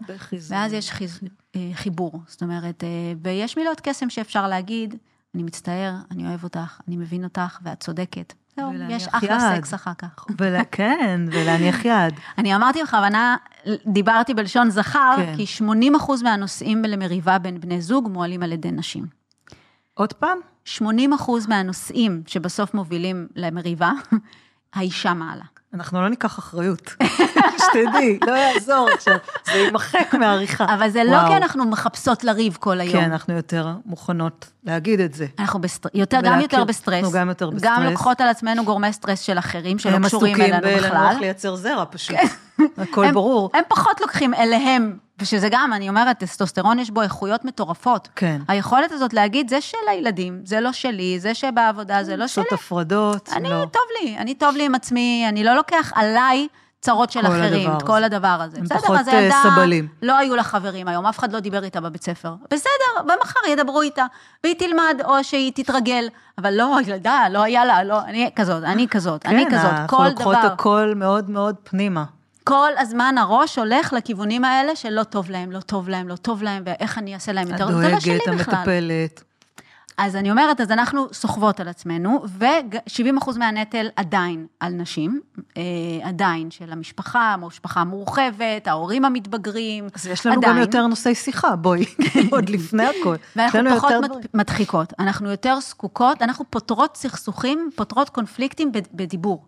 ואז יש חיז, אה, חיבור, זאת אומרת, אה, ויש מילות קסם שאפשר להגיד, אני מצטער, אני אוהב אותך, אני מבין אותך, ואת צודקת. זהו, יש אחלה. סקס אחר כך. כן, ולהניח יד. *laughs* אני אמרתי בכוונה, דיברתי בלשון זכר, כן. כי 80 אחוז מהנושאים למריבה בין בני זוג מועלים על ידי נשים. עוד פעם? 80 אחוז מהנושאים שבסוף מובילים למריבה, *laughs* האישה מעלה. אנחנו לא ניקח אחריות, *laughs* שתדעי, לא יעזור עכשיו, זה יימחק מהעריכה. אבל זה לא כי אנחנו מחפשות לריב כל היום. כן, אנחנו יותר מוכנות להגיד את זה. אנחנו בסטר... יותר, גם יותר בסטרס. אנחנו גם יותר בסטרס. גם לוקחות על עצמנו גורמי סטרס של אחרים, שלא קשורים אלינו בכלל. הם עסוקים בלנוח לייצר זרע פשוט, הכל ברור. הם פחות לוקחים אליהם ושזה גם, אני אומרת, טסטוסטרון יש בו איכויות מטורפות. כן. היכולת הזאת להגיד, זה של הילדים, זה לא שלי, זה שבעבודה, זה לא שלי. לעשות הפרדות, אני, לא. טוב לי, אני טוב לי עם עצמי, אני לא לוקח עליי צרות של אחרים, את כל הדבר הזה. הם בסדר, פחות אה, ילדה, סבלים. לא היו לה חברים היום, אף אחד לא דיבר איתה בבית ספר. בסדר, ומחר ידברו איתה, והיא תלמד, או שהיא תתרגל. אבל לא, ילדה, לא היה לה, לא, אני כזאת, אני כזאת, כן, אני כזאת, כל דבר. כן, אנחנו לוקחות הכל מאוד מאוד פנימה. כל הזמן הראש הולך לכיוונים האלה שלא טוב להם, לא טוב להם, לא טוב להם, ואיך אני אעשה להם יותר, זה לא שלי בכלל. הדואגת, המטפלת. אז אני אומרת, אז אנחנו סוחבות על עצמנו, ו-70% מהנטל עדיין על נשים, אה, עדיין של המשפחה, המשפחה המורחבת, ההורים המתבגרים, אז יש לנו עדיין. גם יותר נושאי שיחה, בואי, *laughs* עוד לפני הכל. ואנחנו פחות יותר... מדחיקות, אנחנו יותר זקוקות, אנחנו פותרות סכסוכים, פותרות קונפליקטים בדיבור.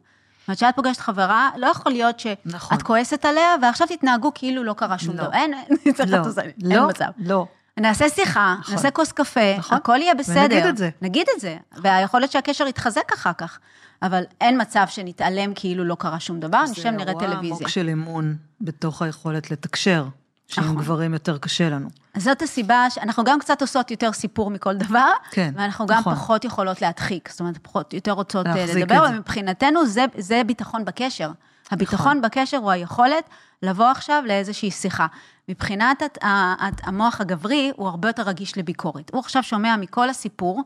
אומרת, כשאת פוגשת חברה, לא יכול להיות שאת נכון. כועסת עליה, ועכשיו תתנהגו כאילו לא קרה שום לא. דבר. אין, צריך לא, לא, אין מצב. לא. נעשה שיחה, נכון. נעשה כוס קפה, נכון. הכל יהיה בסדר. ונגיד את זה. נגיד את זה, ויכול להיות שהקשר יתחזק אחר כך. אבל אין מצב שנתעלם כאילו לא קרה שום דבר, נשב נראה טלוויזיה. זה אירוע עמוק של אמון בתוך היכולת לתקשר, שעם נכון. גברים יותר קשה לנו. אז זאת הסיבה שאנחנו גם קצת עושות יותר סיפור מכל דבר, כן, ואנחנו גם נכון. פחות יכולות להדחיק, זאת אומרת, פחות, יותר רוצות אה, לדבר, ומבחינתנו זה, זה ביטחון בקשר. הביטחון נכון. בקשר הוא היכולת לבוא עכשיו לאיזושהי שיחה. מבחינת הת, הת, המוח הגברי, הוא הרבה יותר רגיש לביקורת. הוא עכשיו שומע מכל הסיפור,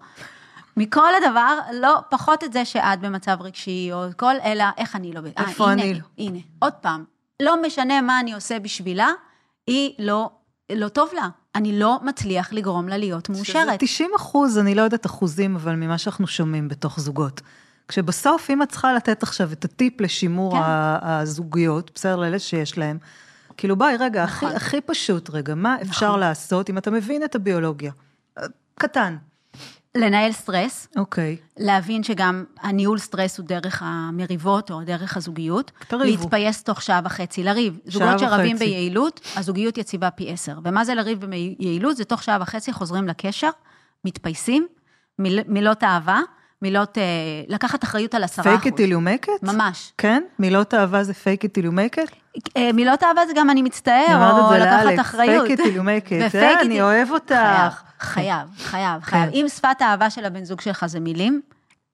מכל הדבר, לא פחות את זה שאת במצב רגשי, או כל, אלא איך אני לא... איפה 아, אני הנה, לא? הנה, עוד פעם, לא משנה מה אני עושה בשבילה, היא לא, לא טוב לה. אני לא מצליח לגרום לה להיות מאושרת. שזה 90 אחוז, אני לא יודעת אחוזים, אבל ממה שאנחנו שומעים בתוך זוגות. כשבסוף, אם את צריכה לתת עכשיו את הטיפ לשימור כן. הזוגיות, בסדר, לאלה שיש להם, כאילו ביי, רגע, נכון. הכי, הכי פשוט רגע, מה נכון. אפשר לעשות אם אתה מבין את הביולוגיה? קטן. לנהל סטרס. אוקיי. להבין שגם הניהול סטרס הוא דרך המריבות או דרך הזוגיות. תריבו. להתפייס תוך שעה וחצי, לריב. זוגות שרבים וחצי. ביעילות, הזוגיות יציבה פי עשר. ומה זה לריב ביעילות? זה תוך שעה וחצי חוזרים לקשר, מתפייסים, מיל, מילות אהבה. מילות, אה, לקחת אחריות על עשרה אחוז. fake it till you make it? ממש. כן? מילות אהבה זה fake it till you make it? אה, מילות אהבה זה גם אני מצטער, או לקחת אחריות. fake it till you make it, אני אוהב אותך. חייב, חייב, חייב. אם שפת האהבה של הבן זוג שלך זה מילים,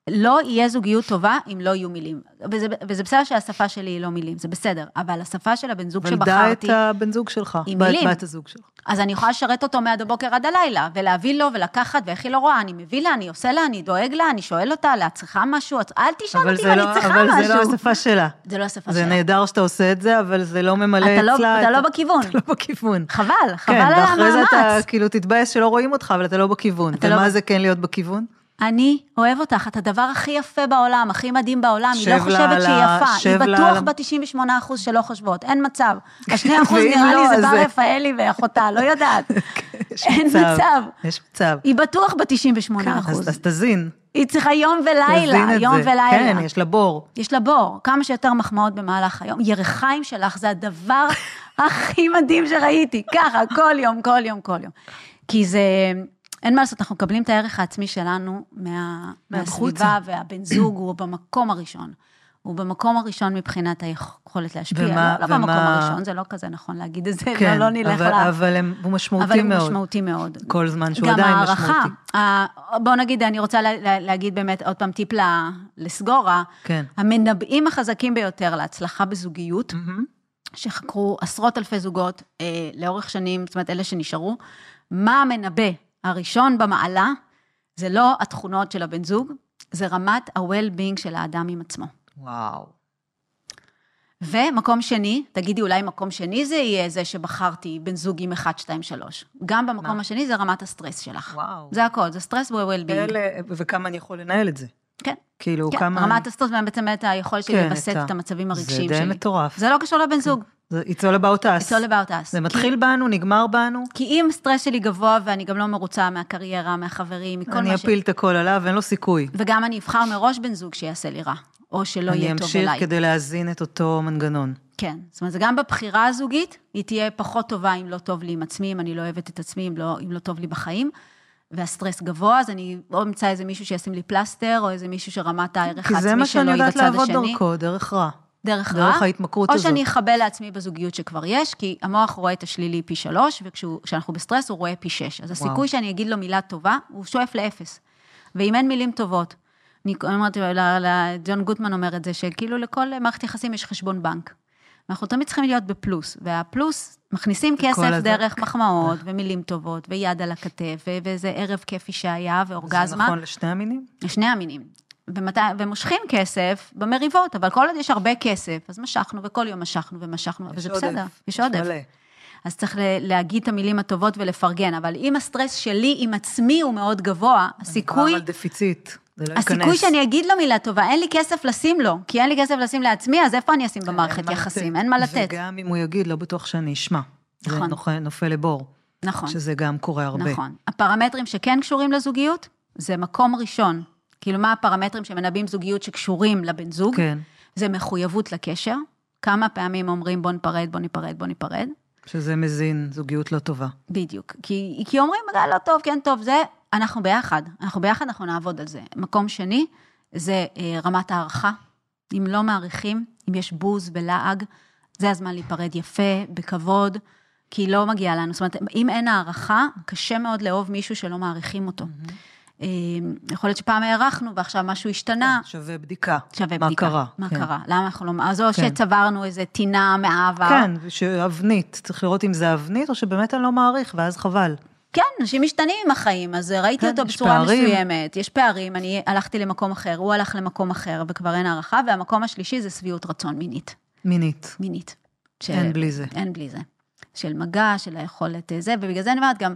לא יהיה זוגיות טובה אם לא יהיו מילים. וזה, וזה בסדר שהשפה שלי היא לא מילים, זה בסדר, אבל השפה של הבן זוג שבחרתי... ולדע את הבן זוג שלך, היא מילים. בת הזוג שלך. אז אני יכולה לשרת אותו מעד הבוקר עד הלילה, ולהביא לו ולקחת, ואיך היא לא רואה, אני מביא לה, אני עושה לה, אני דואג לה, אני שואל אותה, לה, צריכה משהו? אל תשאל אותי, לא, אני צריכה אבל משהו. אבל זה לא השפה שלה. זה לא השפה זה שלה. זה נהדר שאתה עושה את זה, אבל זה לא ממלא אתה אצלה. לא, אתה לא בכיוון. *laughs* אתה לא בכיוון. חבל, חבל כן, על המאמץ. ואחרי זה אתה כאילו תתבאס שלא רואים אותך, אבל אתה לא בכיוון. ומה לא... זה כן להיות בכיוון? אני אוהב אותך, את הדבר הכי יפה בעולם, הכי מדהים בעולם, היא לא חושבת שהיא יפה, היא בטוח ב-98% שלא חושבות, אין מצב. השני *laughs* אחוז נראה לי זה בר רפאלי ואחותה, לא יודעת. *laughs* אין מצב. יש מצב. היא בטוח ב-98%. אז תזין. היא צריכה יום ולילה, יום ולילה. כן, יש לה בור. יש לה בור, כמה שיותר מחמאות במהלך היום. ירחיים שלך זה הדבר *laughs* הכי מדהים שראיתי, ככה, כל יום, כל יום, כל יום. כי זה... אין מה לעשות, אנחנו מקבלים את הערך העצמי שלנו מה, מהסביבה, והבן זוג הוא במקום הראשון. הוא במקום הראשון מבחינת היכולת להשפיע. ומה, לא, לא ומה... במקום הראשון, זה לא כזה נכון להגיד את זה, כן, לא, לא נלך אבל, לה... אבל הם, הוא משמעותי אבל מאוד. אבל הוא משמעותי מאוד. כל זמן שהוא עדיין הערכה, משמעותי. גם הערכה, בואו נגיד, אני רוצה לה, לה, להגיד באמת עוד פעם טיפ לסגורה. כן. המנבאים החזקים ביותר להצלחה בזוגיות, mm-hmm. שחקרו עשרות אלפי זוגות אה, לאורך שנים, זאת אומרת, אלה שנשארו, מה המנבא הראשון במעלה, זה לא התכונות של הבן זוג, זה רמת ה-well-being של האדם עם עצמו. וואו. ומקום שני, תגידי אולי מקום שני זה יהיה זה שבחרתי בן זוג עם 1, 2, 3. גם במקום מה? השני זה רמת הסטרס שלך. וואו. זה הכל, זה סטרס ו-well-being. וכמה אני יכול לנהל את זה. כן. כאילו, כן, כמה... רמת הסטרס בעצם באמת היכולת שלי כן, לווסת את המצבים הרגשיים שלי. זה די מטורף. זה לא קשור לבן זוג. It's all about us. It's all about us. זה מתחיל כי... בנו, נגמר בנו. כי אם סטרס שלי גבוה ואני גם לא מרוצה מהקריירה, מהחברים, מכל מה ש... אני אפיל את הכל עליו, אין לו סיכוי. וגם אני אבחר מראש בן זוג שיעשה לי רע, או שלא יהיה טוב אליי. אני אמשיך כדי להזין את אותו מנגנון. כן, זאת אומרת, זה גם בבחירה הזוגית, היא תהיה פחות טובה אם לא טוב לי עם עצמי, אם אני לא אוהבת את עצמי, אם לא, אם לא טוב לי בחיים. והסטרס גבוה, אז אני או אמצא איזה מישהו שישים לי פלסטר, או איזה מישהו שרמת הערך העצמי שלו היא בצד השני. כי זה מה שאני יודעת לעבוד דרכו, דרך רע. דרך רע. דרך ההתמכרות או הזאת. או שאני אחבל לעצמי בזוגיות שכבר יש, כי המוח רואה את השלילי פי שלוש, וכשאנחנו בסטרס הוא רואה פי שש. אז הסיכוי וואו. שאני אגיד לו מילה טובה, הוא שואף לאפס. ואם אין מילים טובות, אני אומרת, ג'ון גוטמן אומר את זה, שכאילו לכל מערכת יחסים יש חשבון בנק. אנחנו תמיד צריכים להיות בפלוס, והפלוס, מכניסים כסף דרך מחמאות, ומילים טובות, ויד על הכתף, ואיזה ערב כיפי שהיה, ואורגזמה. זה נכון לשני המינים? לשני המינים. ומת... ומושכים כסף במריבות, אבל כל עוד יש הרבה כסף, אז משכנו, וכל יום משכנו ומשכנו, וזה עודף, בסדר, יש עודף. מלא. אז צריך להגיד את המילים הטובות ולפרגן, אבל אם הסטרס שלי עם עצמי הוא מאוד גבוה, הסיכוי... על דפיציט, זה לא ייכנס. הסיכוי שאני אגיד לו מילה טובה, אין לי כסף לשים לו, כי אין לי כסף לשים לעצמי, אז איפה אני אשים במערכת יחסים? אין מה לתת. וגם אם הוא יגיד, לא בטוח שאני אשמע. נכון. זה נופל לבור. נכון. שזה גם קורה הרבה. נכון. הפרמטרים שכן קשורים לזוגיות, זה מקום ראשון. כאילו, מה הפרמטרים שמנבאים זוגיות שקשורים לבן זוג? כן. זה מחויבות לקשר. כמה פעמים אומרים בוא ניפרד, בוא ניפרד, בוא ניפרד. שזה מזין זוגיות לא טובה. בדיוק. כי, כי אומרים, לא טוב, כן טוב, זה, אנחנו ביחד. אנחנו ביחד, אנחנו נעבוד על זה. מקום שני, זה אה, רמת הערכה. אם לא מעריכים, אם יש בוז ולעג, זה הזמן להיפרד יפה, בכבוד, כי לא מגיע לנו. זאת אומרת, אם אין הערכה, קשה מאוד לאהוב מישהו שלא מעריכים אותו. Mm-hmm. יכול להיות שפעם הארכנו ועכשיו משהו השתנה. כן, שווה בדיקה. שווה מה בדיקה. קרה. מה כן. קרה? למה אנחנו לא... אז או כן. שצברנו איזה טינה מהעבר. כן, שאבנית, צריך לראות אם זה אבנית או שבאמת אני לא מעריך, ואז חבל. כן, אנשים משתנים עם החיים, אז ראיתי כן, אותו בצורה פערים. מסוימת, יש פערים, אני הלכתי למקום אחר, הוא הלך למקום אחר, וכבר אין הערכה, והמקום השלישי זה שביעות רצון מינית. מינית. מינית. ש- אין בלי זה. אין בלי זה. של מגע, של היכולת אה, זה, ובגלל זה אני אומרת גם,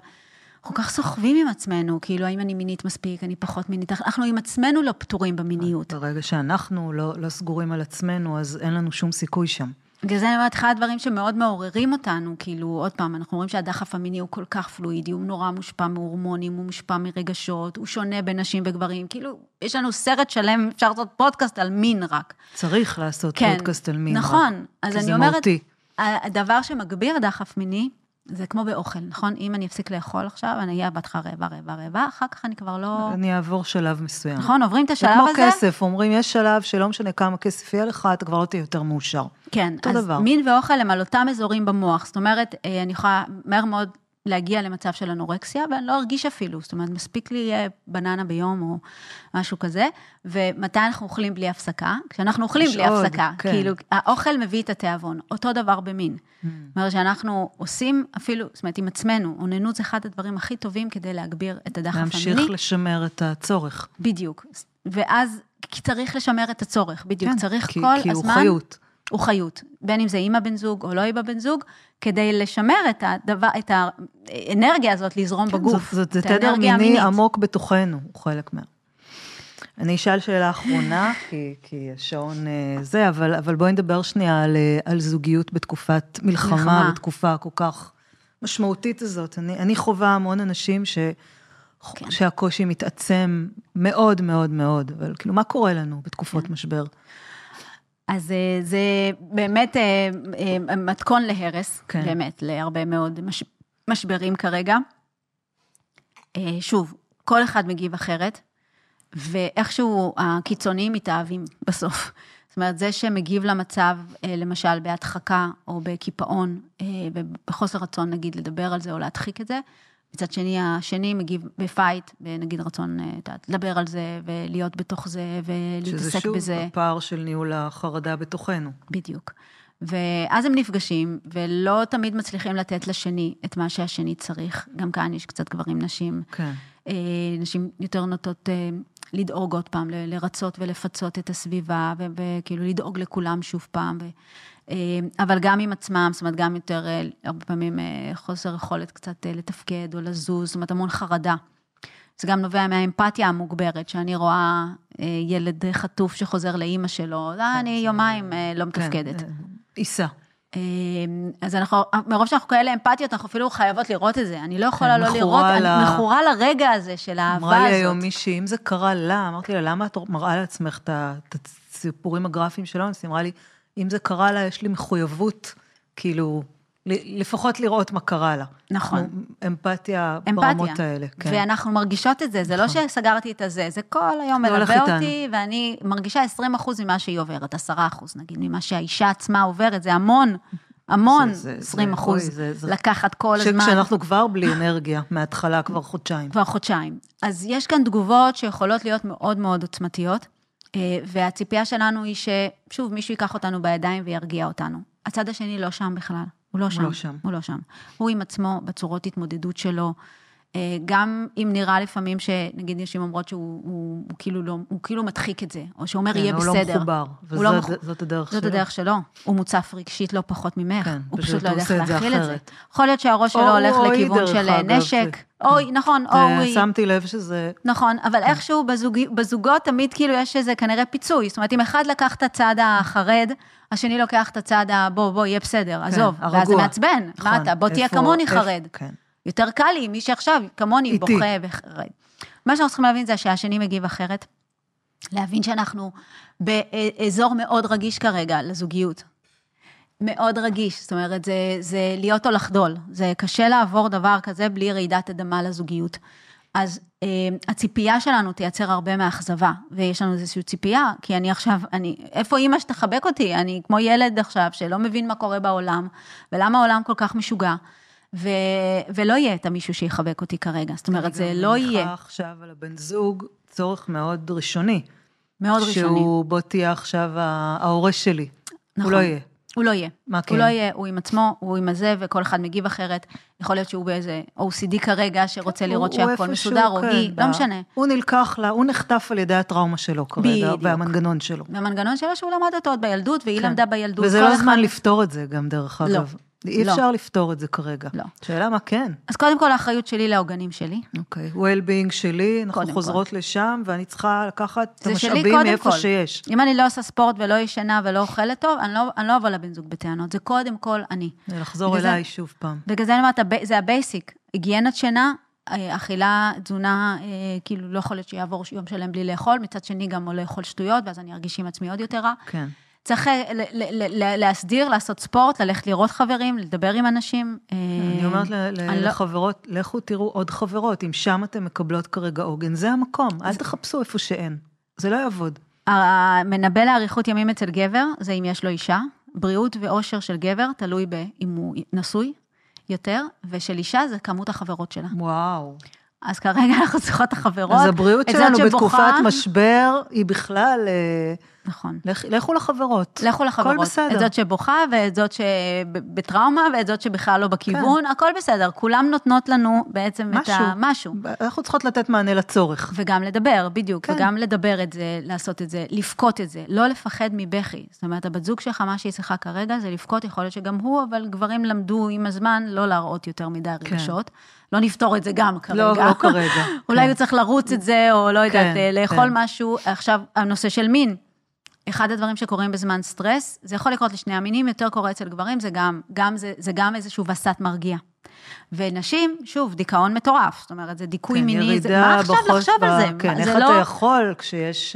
כל כך סוחבים עם עצמנו, כאילו, האם אני מינית מספיק, אני פחות מינית, אנחנו עם עצמנו לא פטורים במיניות. ברגע שאנחנו לא, לא סגורים על עצמנו, אז אין לנו שום סיכוי שם. בגלל זה אני אומרת, אחד הדברים שמאוד מעוררים אותנו, כאילו, עוד פעם, אנחנו רואים שהדחף המיני הוא כל כך פלואידי, הוא נורא מושפע מהורמונים, הוא מושפע מרגשות, הוא שונה בין נשים וגברים, כאילו, יש לנו סרט שלם, אפשר לעשות פודקאסט על מין רק. צריך לעשות כן, פודקאסט על מין. נכון, רק, אז כי אני אומרת, מהותי. הדבר שמגביר דחף מיני, זה כמו באוכל, נכון? אם אני אפסיק לאכול עכשיו, אני אהיה בהתחלה רעבה, רעבה, רעבה, אחר כך אני כבר לא... אני אעבור שלב מסוים. נכון, עוברים את זה השלב כמו הזה? כסף, אומרים, יש שלב שלא משנה כמה כסף יהיה לך, אתה כבר לא תהיה יותר מאושר. כן, אז דבר. מין ואוכל הם על אותם אזורים במוח. זאת אומרת, אה, אני יכולה מהר מאוד להגיע למצב של אנורקסיה, ואני לא ארגיש אפילו. זאת אומרת, מספיק לי בננה ביום או משהו כזה. ומתי אנחנו אוכלים בלי הפסקה? כשאנחנו אוכלים בלי עוד, הפסקה. כן. כאילו, האוכל מביא את התיאבון. אותו דבר במין. זאת אומרת, שאנחנו עושים אפילו, זאת אומרת, עם עצמנו, אוננות זה אחד הדברים הכי טובים כדי להגביר את הדחף המיני. להמשיך לשמר את הצורך. בדיוק. ואז, כי צריך לשמר את הצורך, בדיוק. כן, צריך כי, כל כי הזמן... הוא חיות. הוא חיות, בין אם זה עם הבן זוג או לא עם הבן זוג, כדי לשמר את, הדבר, את האנרגיה הזאת לזרום כן, בגוף. זאת, זאת, זה את תדר מיני המינית. עמוק בתוכנו, הוא חלק מה... אני אשאל שאלה אחרונה, *laughs* כי, כי השעון אה, זה, אבל, אבל בואי נדבר שנייה על, אה, על זוגיות בתקופת מלחמה, מלחמה. מלחמה. בתקופה הכל כך משמעותית הזאת. אני, אני חווה המון אנשים ש, כן. שהקושי מתעצם מאוד מאוד מאוד, אבל כאילו, מה קורה לנו בתקופות כן. משבר? אז אה, זה באמת אה, אה, מתכון להרס, כן. באמת, להרבה מאוד מש, משברים כרגע. שוב, כל אחד מגיב אחרת, ואיכשהו הקיצוניים מתאהבים בסוף. *laughs* זאת אומרת, זה שמגיב למצב, למשל, בהדחקה או בקיפאון, ובחוסר רצון, נגיד, לדבר על זה או להדחיק את זה, מצד שני, השני מגיב בפייט, ונגיד רצון, אה, לדבר על זה, ולהיות בתוך זה, שזה ולהתעסק שוב בזה. הפער של ניהול החרדה בתוכנו. בדיוק. ואז הם נפגשים, ולא תמיד מצליחים לתת לשני את מה שהשני צריך. גם כאן יש קצת גברים, נשים. כן. אה, נשים יותר נוטות אה, לדאוג עוד פעם, לרצות ולפצות את הסביבה, וכאילו לדאוג לכולם שוב פעם. ו- אבל גם עם עצמם, זאת אומרת, גם יותר, אה, הרבה פעמים אה, חוסר יכולת קצת אה, לתפקד או לזוז, זאת אומרת, המון חרדה. זה גם נובע מהאמפתיה המוגברת, שאני רואה אה, ילד חטוף שחוזר לאימא שלו, אה, אני יומיים אה, לא מתפקדת. כן, אה, עיסה. אה, אז אנחנו, מרוב שאנחנו כאלה אמפתיות, אנחנו אפילו חייבות לראות את זה. אני לא יכולה כן, לא לראות, אני מכורה לרגע הזה של האהבה הזאת. אמרה לי היום מישהי, אם זה קרה לה, אמרתי לה, למה את מראה לעצמך את הסיפורים הגרפיים של אונס? היא אמרה לי, אם זה קרה לה, יש לי מחויבות, כאילו, לפחות לראות מה קרה לה. נכון. אנחנו- אמפתיה אמפתיה. ברמות האלה, כן. ואנחנו מרגישות את זה, זה לא נכון. שסגרתי את הזה, זה כל היום מלווה איתנו. אותי, ואני מרגישה 20 אחוז ממה שהיא עוברת, 10 אחוז נגיד, ממה שהאישה עצמה עוברת, זה המון, המון, זה- זה- 20 זה- אחוז, זה- זה- לקחת כל הזמן. כשאנחנו כבר בלי אנרגיה, מההתחלה כבר חודשיים. כבר חודשיים. אז יש כאן תגובות שיכולות להיות מאוד מאוד עוצמתיות, והציפייה שלנו היא ששוב, מישהו ייקח אותנו בידיים וירגיע אותנו. הצד השני לא שם בכלל, הוא לא שם. לא שם. הוא לא שם. הוא עם עצמו, בצורות התמודדות שלו. אה, גם אם נראה לפעמים שנגיד נשים אומרות שהוא הוא, הוא כאילו לא, הוא כאילו מדחיק את זה, או שאומר כן, יהיה הוא בסדר. לא מחובר, הוא לא וזאת מחו- זאת הדרך שלו. זאת הדרך שלו. הוא מוצף רגשית לא פחות ממך. כן, הוא פשוט לא הוא יודע איך להכיל את זה. יכול להיות שהראש שלו הוא הולך או לכיוון של אגב, נשק. זה- אוי, נכון, או זה- היא. שמתי לב שזה... נכון, אבל איכשהו בזוג, בזוגות תמיד כאילו יש איזה כנראה פיצוי. זאת אומרת, אם אחד לקח את הצד החרד, השני לוקח את הצד ה... בוא, בוא, יהיה בסדר, עזוב. כן, ואז זה הרגוע. מעצבן. מה נכון, אתה? בוא תהיה כמוני חרד. כן. יותר קל לי, מי שעכשיו כמוני איתי. בוכה וחרד. מה שאנחנו צריכים להבין זה שהשני מגיב אחרת. להבין שאנחנו באזור מאוד רגיש כרגע לזוגיות. מאוד רגיש, זאת אומרת, זה, זה להיות או לחדול. זה קשה לעבור דבר כזה בלי רעידת אדמה לזוגיות. אז אה, הציפייה שלנו תייצר הרבה מאכזבה, ויש לנו איזושהי ציפייה, כי אני עכשיו, אני, איפה אימא שתחבק אותי? אני כמו ילד עכשיו שלא מבין מה קורה בעולם, ולמה העולם כל כך משוגע. ו, ולא יהיה את המישהו שיחבק אותי כרגע, זאת אומרת, זה לא יהיה. אני עכשיו על הבן זוג צורך מאוד ראשוני. מאוד ראשוני. שהוא בוא תהיה עכשיו ההורה שלי. נכון. הוא לא יהיה. הוא לא יהיה. מה כן? הוא לא יהיה, הוא עם עצמו, הוא עם הזה, וכל אחד מגיב אחרת. יכול להיות שהוא באיזה OCD כרגע, שרוצה כן, לראות שהכל מסודר, או כן, היא, לא משנה. הוא נלקח לה, הוא נחטף על ידי הטראומה שלו כרגע. והמנגנון שלו. והמנגנון שלו שהוא למד אותו עוד בילדות, והיא כן. למדה בילדות. וזה לא. זמן לפתור את זה גם, דרך לא. אגב. אי לא. אפשר לפתור את זה כרגע. לא. שאלה מה כן. אז קודם כל האחריות שלי לעוגנים שלי. אוקיי, okay. well-being שלי, אנחנו חוזרות כל. לשם, ואני צריכה לקחת את המשאבים מאיפה כל. שיש. אם אני לא עושה ספורט ולא ישנה ולא אוכלת טוב, אני לא, אני לא אבוא לבן זוג בטענות, זה קודם כל אני. זה לחזור אליי זה, שוב פעם. בגלל זה אני אומרת, זה ה basic, היגיינת שינה, אה, אכילה, תזונה, אה, כאילו לא יכול להיות שיעבור יום שלם בלי לאכול, מצד שני גם לא לאכול שטויות, ואז אני ארגיש עם עצמי עוד יותר רע. כן. צריך אה, להסדיר, לעשות ספורט, ללכת לראות חברים, לדבר עם אנשים. אני אה, אומרת לא- לחברות, לכו תראו עוד חברות, אם שם אתן מקבלות כרגע עוגן, זה המקום, אל תחפשו איפה שאין, זה לא יעבוד. המנבא לאריכות ימים אצל גבר, זה אם יש לו אישה, בריאות ואושר של גבר, תלוי אם הוא נשוי יותר, ושל אישה זה כמות החברות שלה. וואו. אז כרגע אנחנו צריכות את החברות. אז הבריאות שלנו בתקופת משבר היא בכלל... אה, נכון. לכ, לכו לחברות. לכו לחברות. הכל בסדר. את זאת שבוכה, ואת זאת שבטראומה, ואת זאת שבכלל לא בכיוון, כן. הכל בסדר. כולם נותנות לנו בעצם משהו. את המשהו. אנחנו צריכות לתת מענה לצורך. וגם לדבר, בדיוק. כן. וגם לדבר את זה, לעשות את זה, לבכות את זה. לא לפחד מבכי. זאת אומרת, הבת זוג שלך, מה שהיא צריכה כרגע זה לבכות, יכול להיות שגם הוא, אבל גברים למדו עם הזמן לא להראות יותר מדי כן. רגשות. כן. לא נפתור את זה גם כרגע. לא, לא כרגע. *laughs* אולי כן. הוא צריך לרוץ את זה, או לא יודעת, כן, לאכול כן. משהו. עכשיו, הנושא של מין. אחד הדברים שקורים בזמן סטרס, זה יכול לקרות לשני המינים, יותר קורה אצל גברים, זה גם, גם, זה, זה גם איזשהו וסת מרגיע. ונשים, שוב, דיכאון מטורף, זאת אומרת, זה דיכוי כן, מיני, זה, מה עכשיו לחשוב ב... על זה? כן, איך לא... אתה יכול כשיש...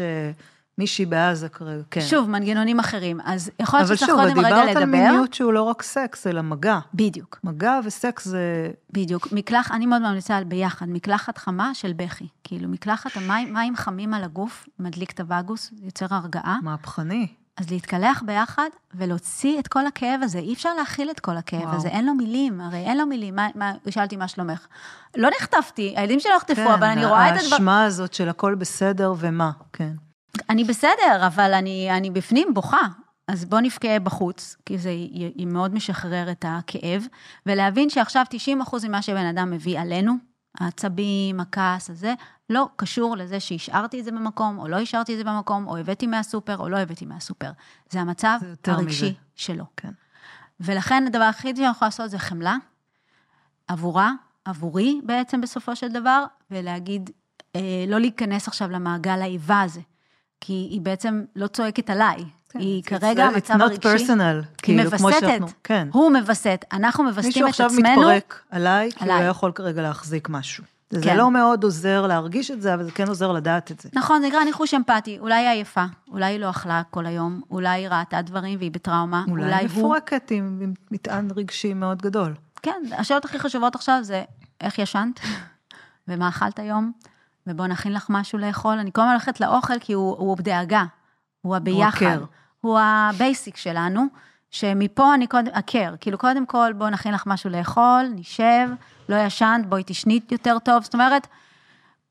מישהי בעזה כרגע, כן. שוב, מנגנונים אחרים. אז יכול להיות שצריך קודם רגע לדבר. אבל שוב, דיברת על מיניות שהוא לא רק סקס, אלא מגע. בדיוק. מגע וסקס זה... בדיוק. מקלח, אני מאוד ממליצה על ביחד, מקלחת חמה של בכי. כאילו, מקלחת, המים, מים חמים על הגוף, מדליק את הווגוס, יוצר הרגעה. מהפכני. אז להתקלח ביחד ולהוציא את כל הכאב הזה. אי אפשר להכיל את כל הכאב וואו. הזה, אין לו מילים, הרי אין לו מילים. מה, מה, שאלתי מה שלומך. לא נחטפתי, הילדים שלא נחטפו, כן, אבל אני רואה את הדבר... כן, האשמה הזאת של הכל בסדר ומה, כן. אני בסדר, אבל אני, אני בפנים בוכה. אז בוא נבכה בחוץ, כי זה היא מאוד משחרר את הכאב, ולהבין שעכשיו 90% ממה שבן אדם מביא עלינו, העצבים, הכעס הזה, לא קשור לזה שהשארתי את זה במקום, או לא השארתי את זה במקום, או הבאתי מהסופר, או לא הבאתי מהסופר. זה המצב זה הרגשי מזה. שלו. כן. ולכן הדבר הכי שאני יכולה לעשות זה חמלה, עבורה, עבורי בעצם בסופו של דבר, ולהגיד, אה, לא להיכנס עכשיו למעגל האיבה הזה. כי היא בעצם לא צועקת עליי. כן, היא כרגע, המצב הרגשי, היא כאילו, מווסתת, כן. הוא מווסת, אנחנו מווסתים את עצמנו. מישהו עכשיו מתפרק עליי, כי הוא לא יכול כרגע להחזיק משהו. כן. זה לא מאוד עוזר להרגיש את זה, אבל זה כן עוזר לדעת את זה. נכון, זה נקרא ניחוש אמפתי. אולי היא עייפה, אולי היא לא אכלה כל היום, אולי היא ראתה דברים והיא בטראומה, אולי, אולי הוא... אולי מפורקת עם, עם מטען רגשי מאוד גדול. כן, השאלות הכי חשובות עכשיו זה, איך ישנת? *laughs* ומה אכלת היום? ובוא נכין לך משהו לאכול. אני כל הזמן הולכת לאוכל כי הוא, הוא דאגה, הוא הביחד, הוא, הוא ה basic שלנו, שמפה אני קודם, הקר, כאילו קודם כל בוא נכין לך משהו לאכול, נשב, לא ישנת, בואי תשני יותר טוב, זאת אומרת,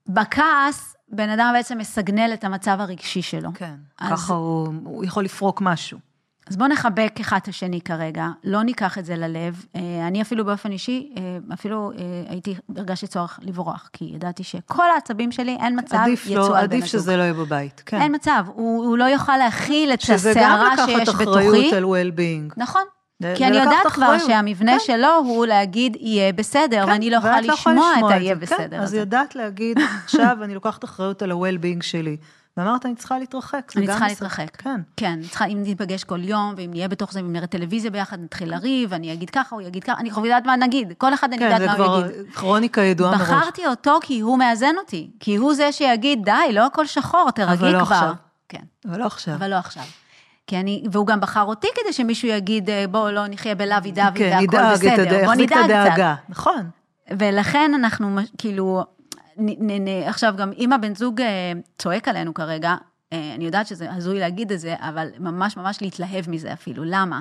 בכעס, בן אדם בעצם מסגנל את המצב הרגשי שלו. כן, אז... ככה הוא, הוא יכול לפרוק משהו. אז בואו נחבק אחד את השני כרגע, לא ניקח את זה ללב. אה, אני אפילו באופן אישי, אה, אפילו אה, הייתי, הרגשתי צורך לברוח, כי ידעתי שכל העצבים שלי, אין מצב, יצאו לא, על בן הזוג. עדיף שזה לא יהיה בבית, כן. אין מצב, הוא, הוא לא יוכל להכיל את הסערה שיש בתוכי. שזה גם לקחת אחריות על well-being. נכון. כי אני יודעת כבר שהמבנה כן. שלו הוא להגיד, יהיה בסדר, כן, ואני לא יכולה לא לשמוע את היהיה כן, בסדר. כן, אז ידעת להגיד, עכשיו אני לוקחת אחריות על ה-well-being שלי. ואמרת, אני צריכה להתרחק. אני צריכה להתרחק. כן. כן, צריכה, אם ניפגש כל יום, ואם נהיה בתוך זה, אם נראה טלוויזיה ביחד, נתחיל לריב, אני אגיד ככה, הוא יגיד ככה, אני כבר יודעת מה נגיד, כל אחד אני יודעת מה הוא יגיד. כן, זה כבר כרוניקה ידועה מראש. בחרתי אותו כי הוא מאזן אותי, כי הוא זה שיגיד, די, לא הכל שחור, תרגי כבר. אבל לא עכשיו. כן. אבל לא עכשיו. אבל לא עכשיו. כי אני, והוא גם בחר אותי כדי שמישהו יגיד, אה, בואו לא נחיה בלאבי דווי כן, נדאג את בסדר, בואו יחזיק את נדאג קצת. נכון. ולכן אנחנו כאילו, נ, נ, נ, עכשיו גם אם הבן זוג אה, צועק עלינו כרגע, אה, אני יודעת שזה הזוי להגיד את זה, אבל ממש ממש להתלהב מזה אפילו, למה?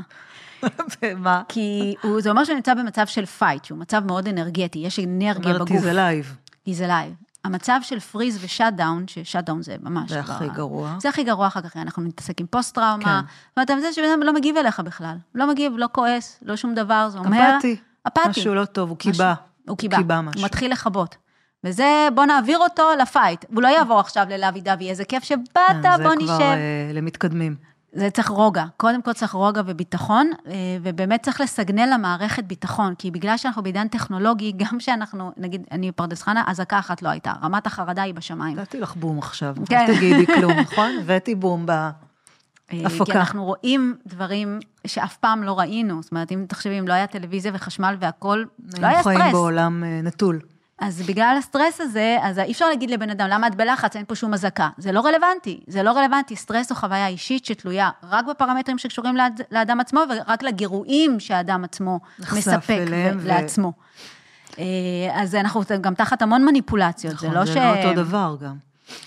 *laughs* ומה? כי הוא, זה אומר שהוא נמצא במצב של fight, שהוא מצב מאוד אנרגטי, יש אנרגיה אומרת, בגוף. זה live. He's alive. המצב של freeze ו shutdown, ש shutdown זה ממש... זה הכי גרוע. זה הכי גרוע אחר כך, אנחנו נתעסק עם פוסט-טראומה. כן. ואתה מבין שבן אדם לא מגיב אליך בכלל. לא מגיב, לא כועס, לא שום דבר, זה אומר... אפתי. אפתי. משהו לא טוב, הוא קיבה. הוא קיבה. הוא. מתחיל לכבות. וזה, בוא נעביר אותו לפייט. הוא לא יעבור עכשיו ללוי דווי, איזה כיף שבאת, כן, בוא זה כבר נשב. אה, למתקדמים. זה צריך רוגע, קודם כל צריך רוגע וביטחון, אה, ובאמת צריך לסגנל למערכת ביטחון, כי בגלל שאנחנו בעידן טכנולוגי, *laughs* גם שאנחנו, נגיד, אני בפרדס חנה, אזעקה אחת לא הייתה, רמת החרדה היא בשמיים. נתתי לך בום עכשיו, כן. תגידי *laughs* כלום, נכון? הבאתי בום ב... אה, הפקה. כי אנחנו רואים דברים שאף פעם לא ראינו, זאת אומרת, אם תחשבי, אם לא היה טלוויזיה וחשמל והכול, לא היה היינו חיים סטרס. בעולם אה, נטול. אז בגלל הסטרס הזה, אז אי אפשר להגיד לבן אדם, למה את בלחץ, אין פה שום אזעקה. זה לא רלוונטי, זה לא רלוונטי. סטרס זו חוויה אישית שתלויה רק בפרמטרים שקשורים לאד, לאדם עצמו, ורק לגירויים שהאדם עצמו מספק ו- לעצמו. אה, אז אנחנו גם תחת המון מניפולציות, זה נכון, לא זה ש... לא אותו דבר גם.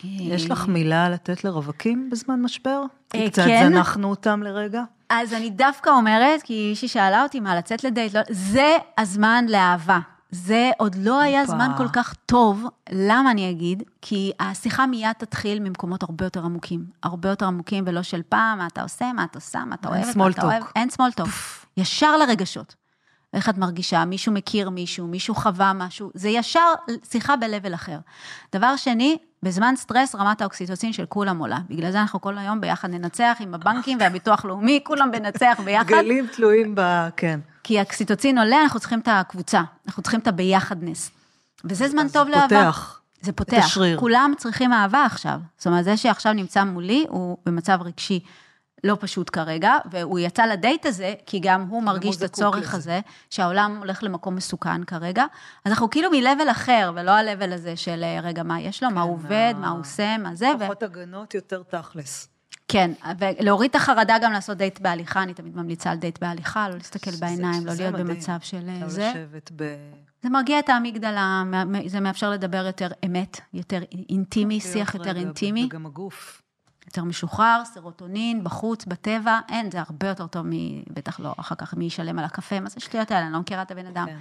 יש לך מילה לתת לרווקים בזמן משבר? אה, קצת כן. זנחנו אותם לרגע? אז אני דווקא אומרת, כי מישהי שאלה אותי מה, לצאת לדייט, לא, זה הזמן לאהבה. זה עוד לא היה הופה. זמן כל כך טוב, למה אני אגיד? כי השיחה מיד תתחיל ממקומות הרבה יותר עמוקים. הרבה יותר עמוקים, ולא של פעם, מה אתה עושה, מה אתה עושה, מה אתה אין אוהבת, מה אתה. אוהב. אין small talk. ישר לרגשות. איך את מרגישה, מישהו מכיר מישהו, מישהו חווה משהו, זה ישר שיחה ב-level אחר. דבר שני, בזמן סטרס רמת האוקסיטוצין של כולם עולה. בגלל זה אנחנו כל היום ביחד ננצח עם הבנקים והביטוח לאומי, כולם בנצח ביחד. *laughs* גלים תלויים ב... כן. כי האוקסיטוצין עולה, אנחנו צריכים את הקבוצה, אנחנו צריכים את הביחדנס. וזה זמן טוב זה לאהבה. פותח זה את פותח. השריר. כולם צריכים אהבה עכשיו. זאת אומרת, זה שעכשיו נמצא מולי, הוא במצב רגשי לא פשוט כרגע, והוא יצא לדייט הזה, כי גם הוא מרגיש את הצורך. הזה, שהעולם הולך למקום מסוכן כרגע. אז אנחנו כאילו מ-level אחר, ולא ה-level הזה של, רגע, מה יש לו, מה הוא עובד, מה הוא עושה, מה זה, ו... פחות הגנות, יותר תכלס. כן, ולהוריד את החרדה גם לעשות דייט בהליכה, אני תמיד ממליצה על דייט בהליכה, לא להסתכל בעיניים, לא להיות מדהים. במצב של אפשר זה. ב... זה מרגיע את האמיגדלה, זה מאפשר לדבר יותר אמת, יותר אינטימי, שיח יותר אינטימי, וגם הגוף. יותר משוחרר, סרוטונין, בחוץ, בטבע, אין, זה הרבה יותר טוב, מ- בטח לא, אחר כך מי ישלם על הקפה, מה זה השטויות האלה, אני לא מכירה את הבן אדם. כן,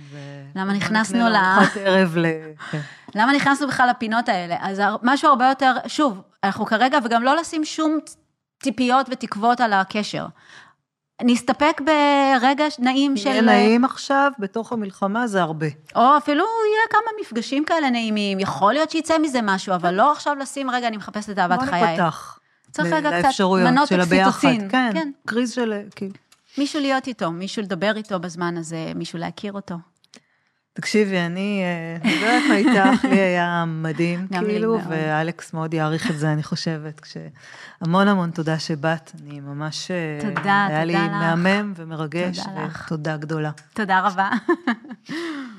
למה נכנסנו ל-. *laughs* למה נכנסנו בכלל לפינות האלה? אז משהו הרבה יותר, שוב, אנחנו כרגע, וגם לא לשים שום ציפיות ותקוות על הקשר. נסתפק ברגע נעים של... יהיה נעים עכשיו, בתוך המלחמה זה הרבה. או אפילו יהיה כמה מפגשים כאלה נעימים, יכול להיות שיצא מזה משהו, אבל לא עכשיו לשים, רגע, אני מחפשת את אהבת בוא חיי. נפתח. צריך רגע קצת מנות. אוקסיטוצין. כן, כן. קריז של... כאילו. מישהו להיות איתו, מישהו לדבר איתו בזמן הזה, מישהו להכיר אותו. תקשיבי, אני אה, מדברת מה איתך, לי היה מדהים, לי כאילו. ואלכס מאוד יעריך את זה, אני חושבת. כש... המון המון תודה שבאת, אני ממש... אה, תודה, היה לי תודה לך. מהמם ומרגש, תודה. ותודה גדולה. תודה רבה. *laughs*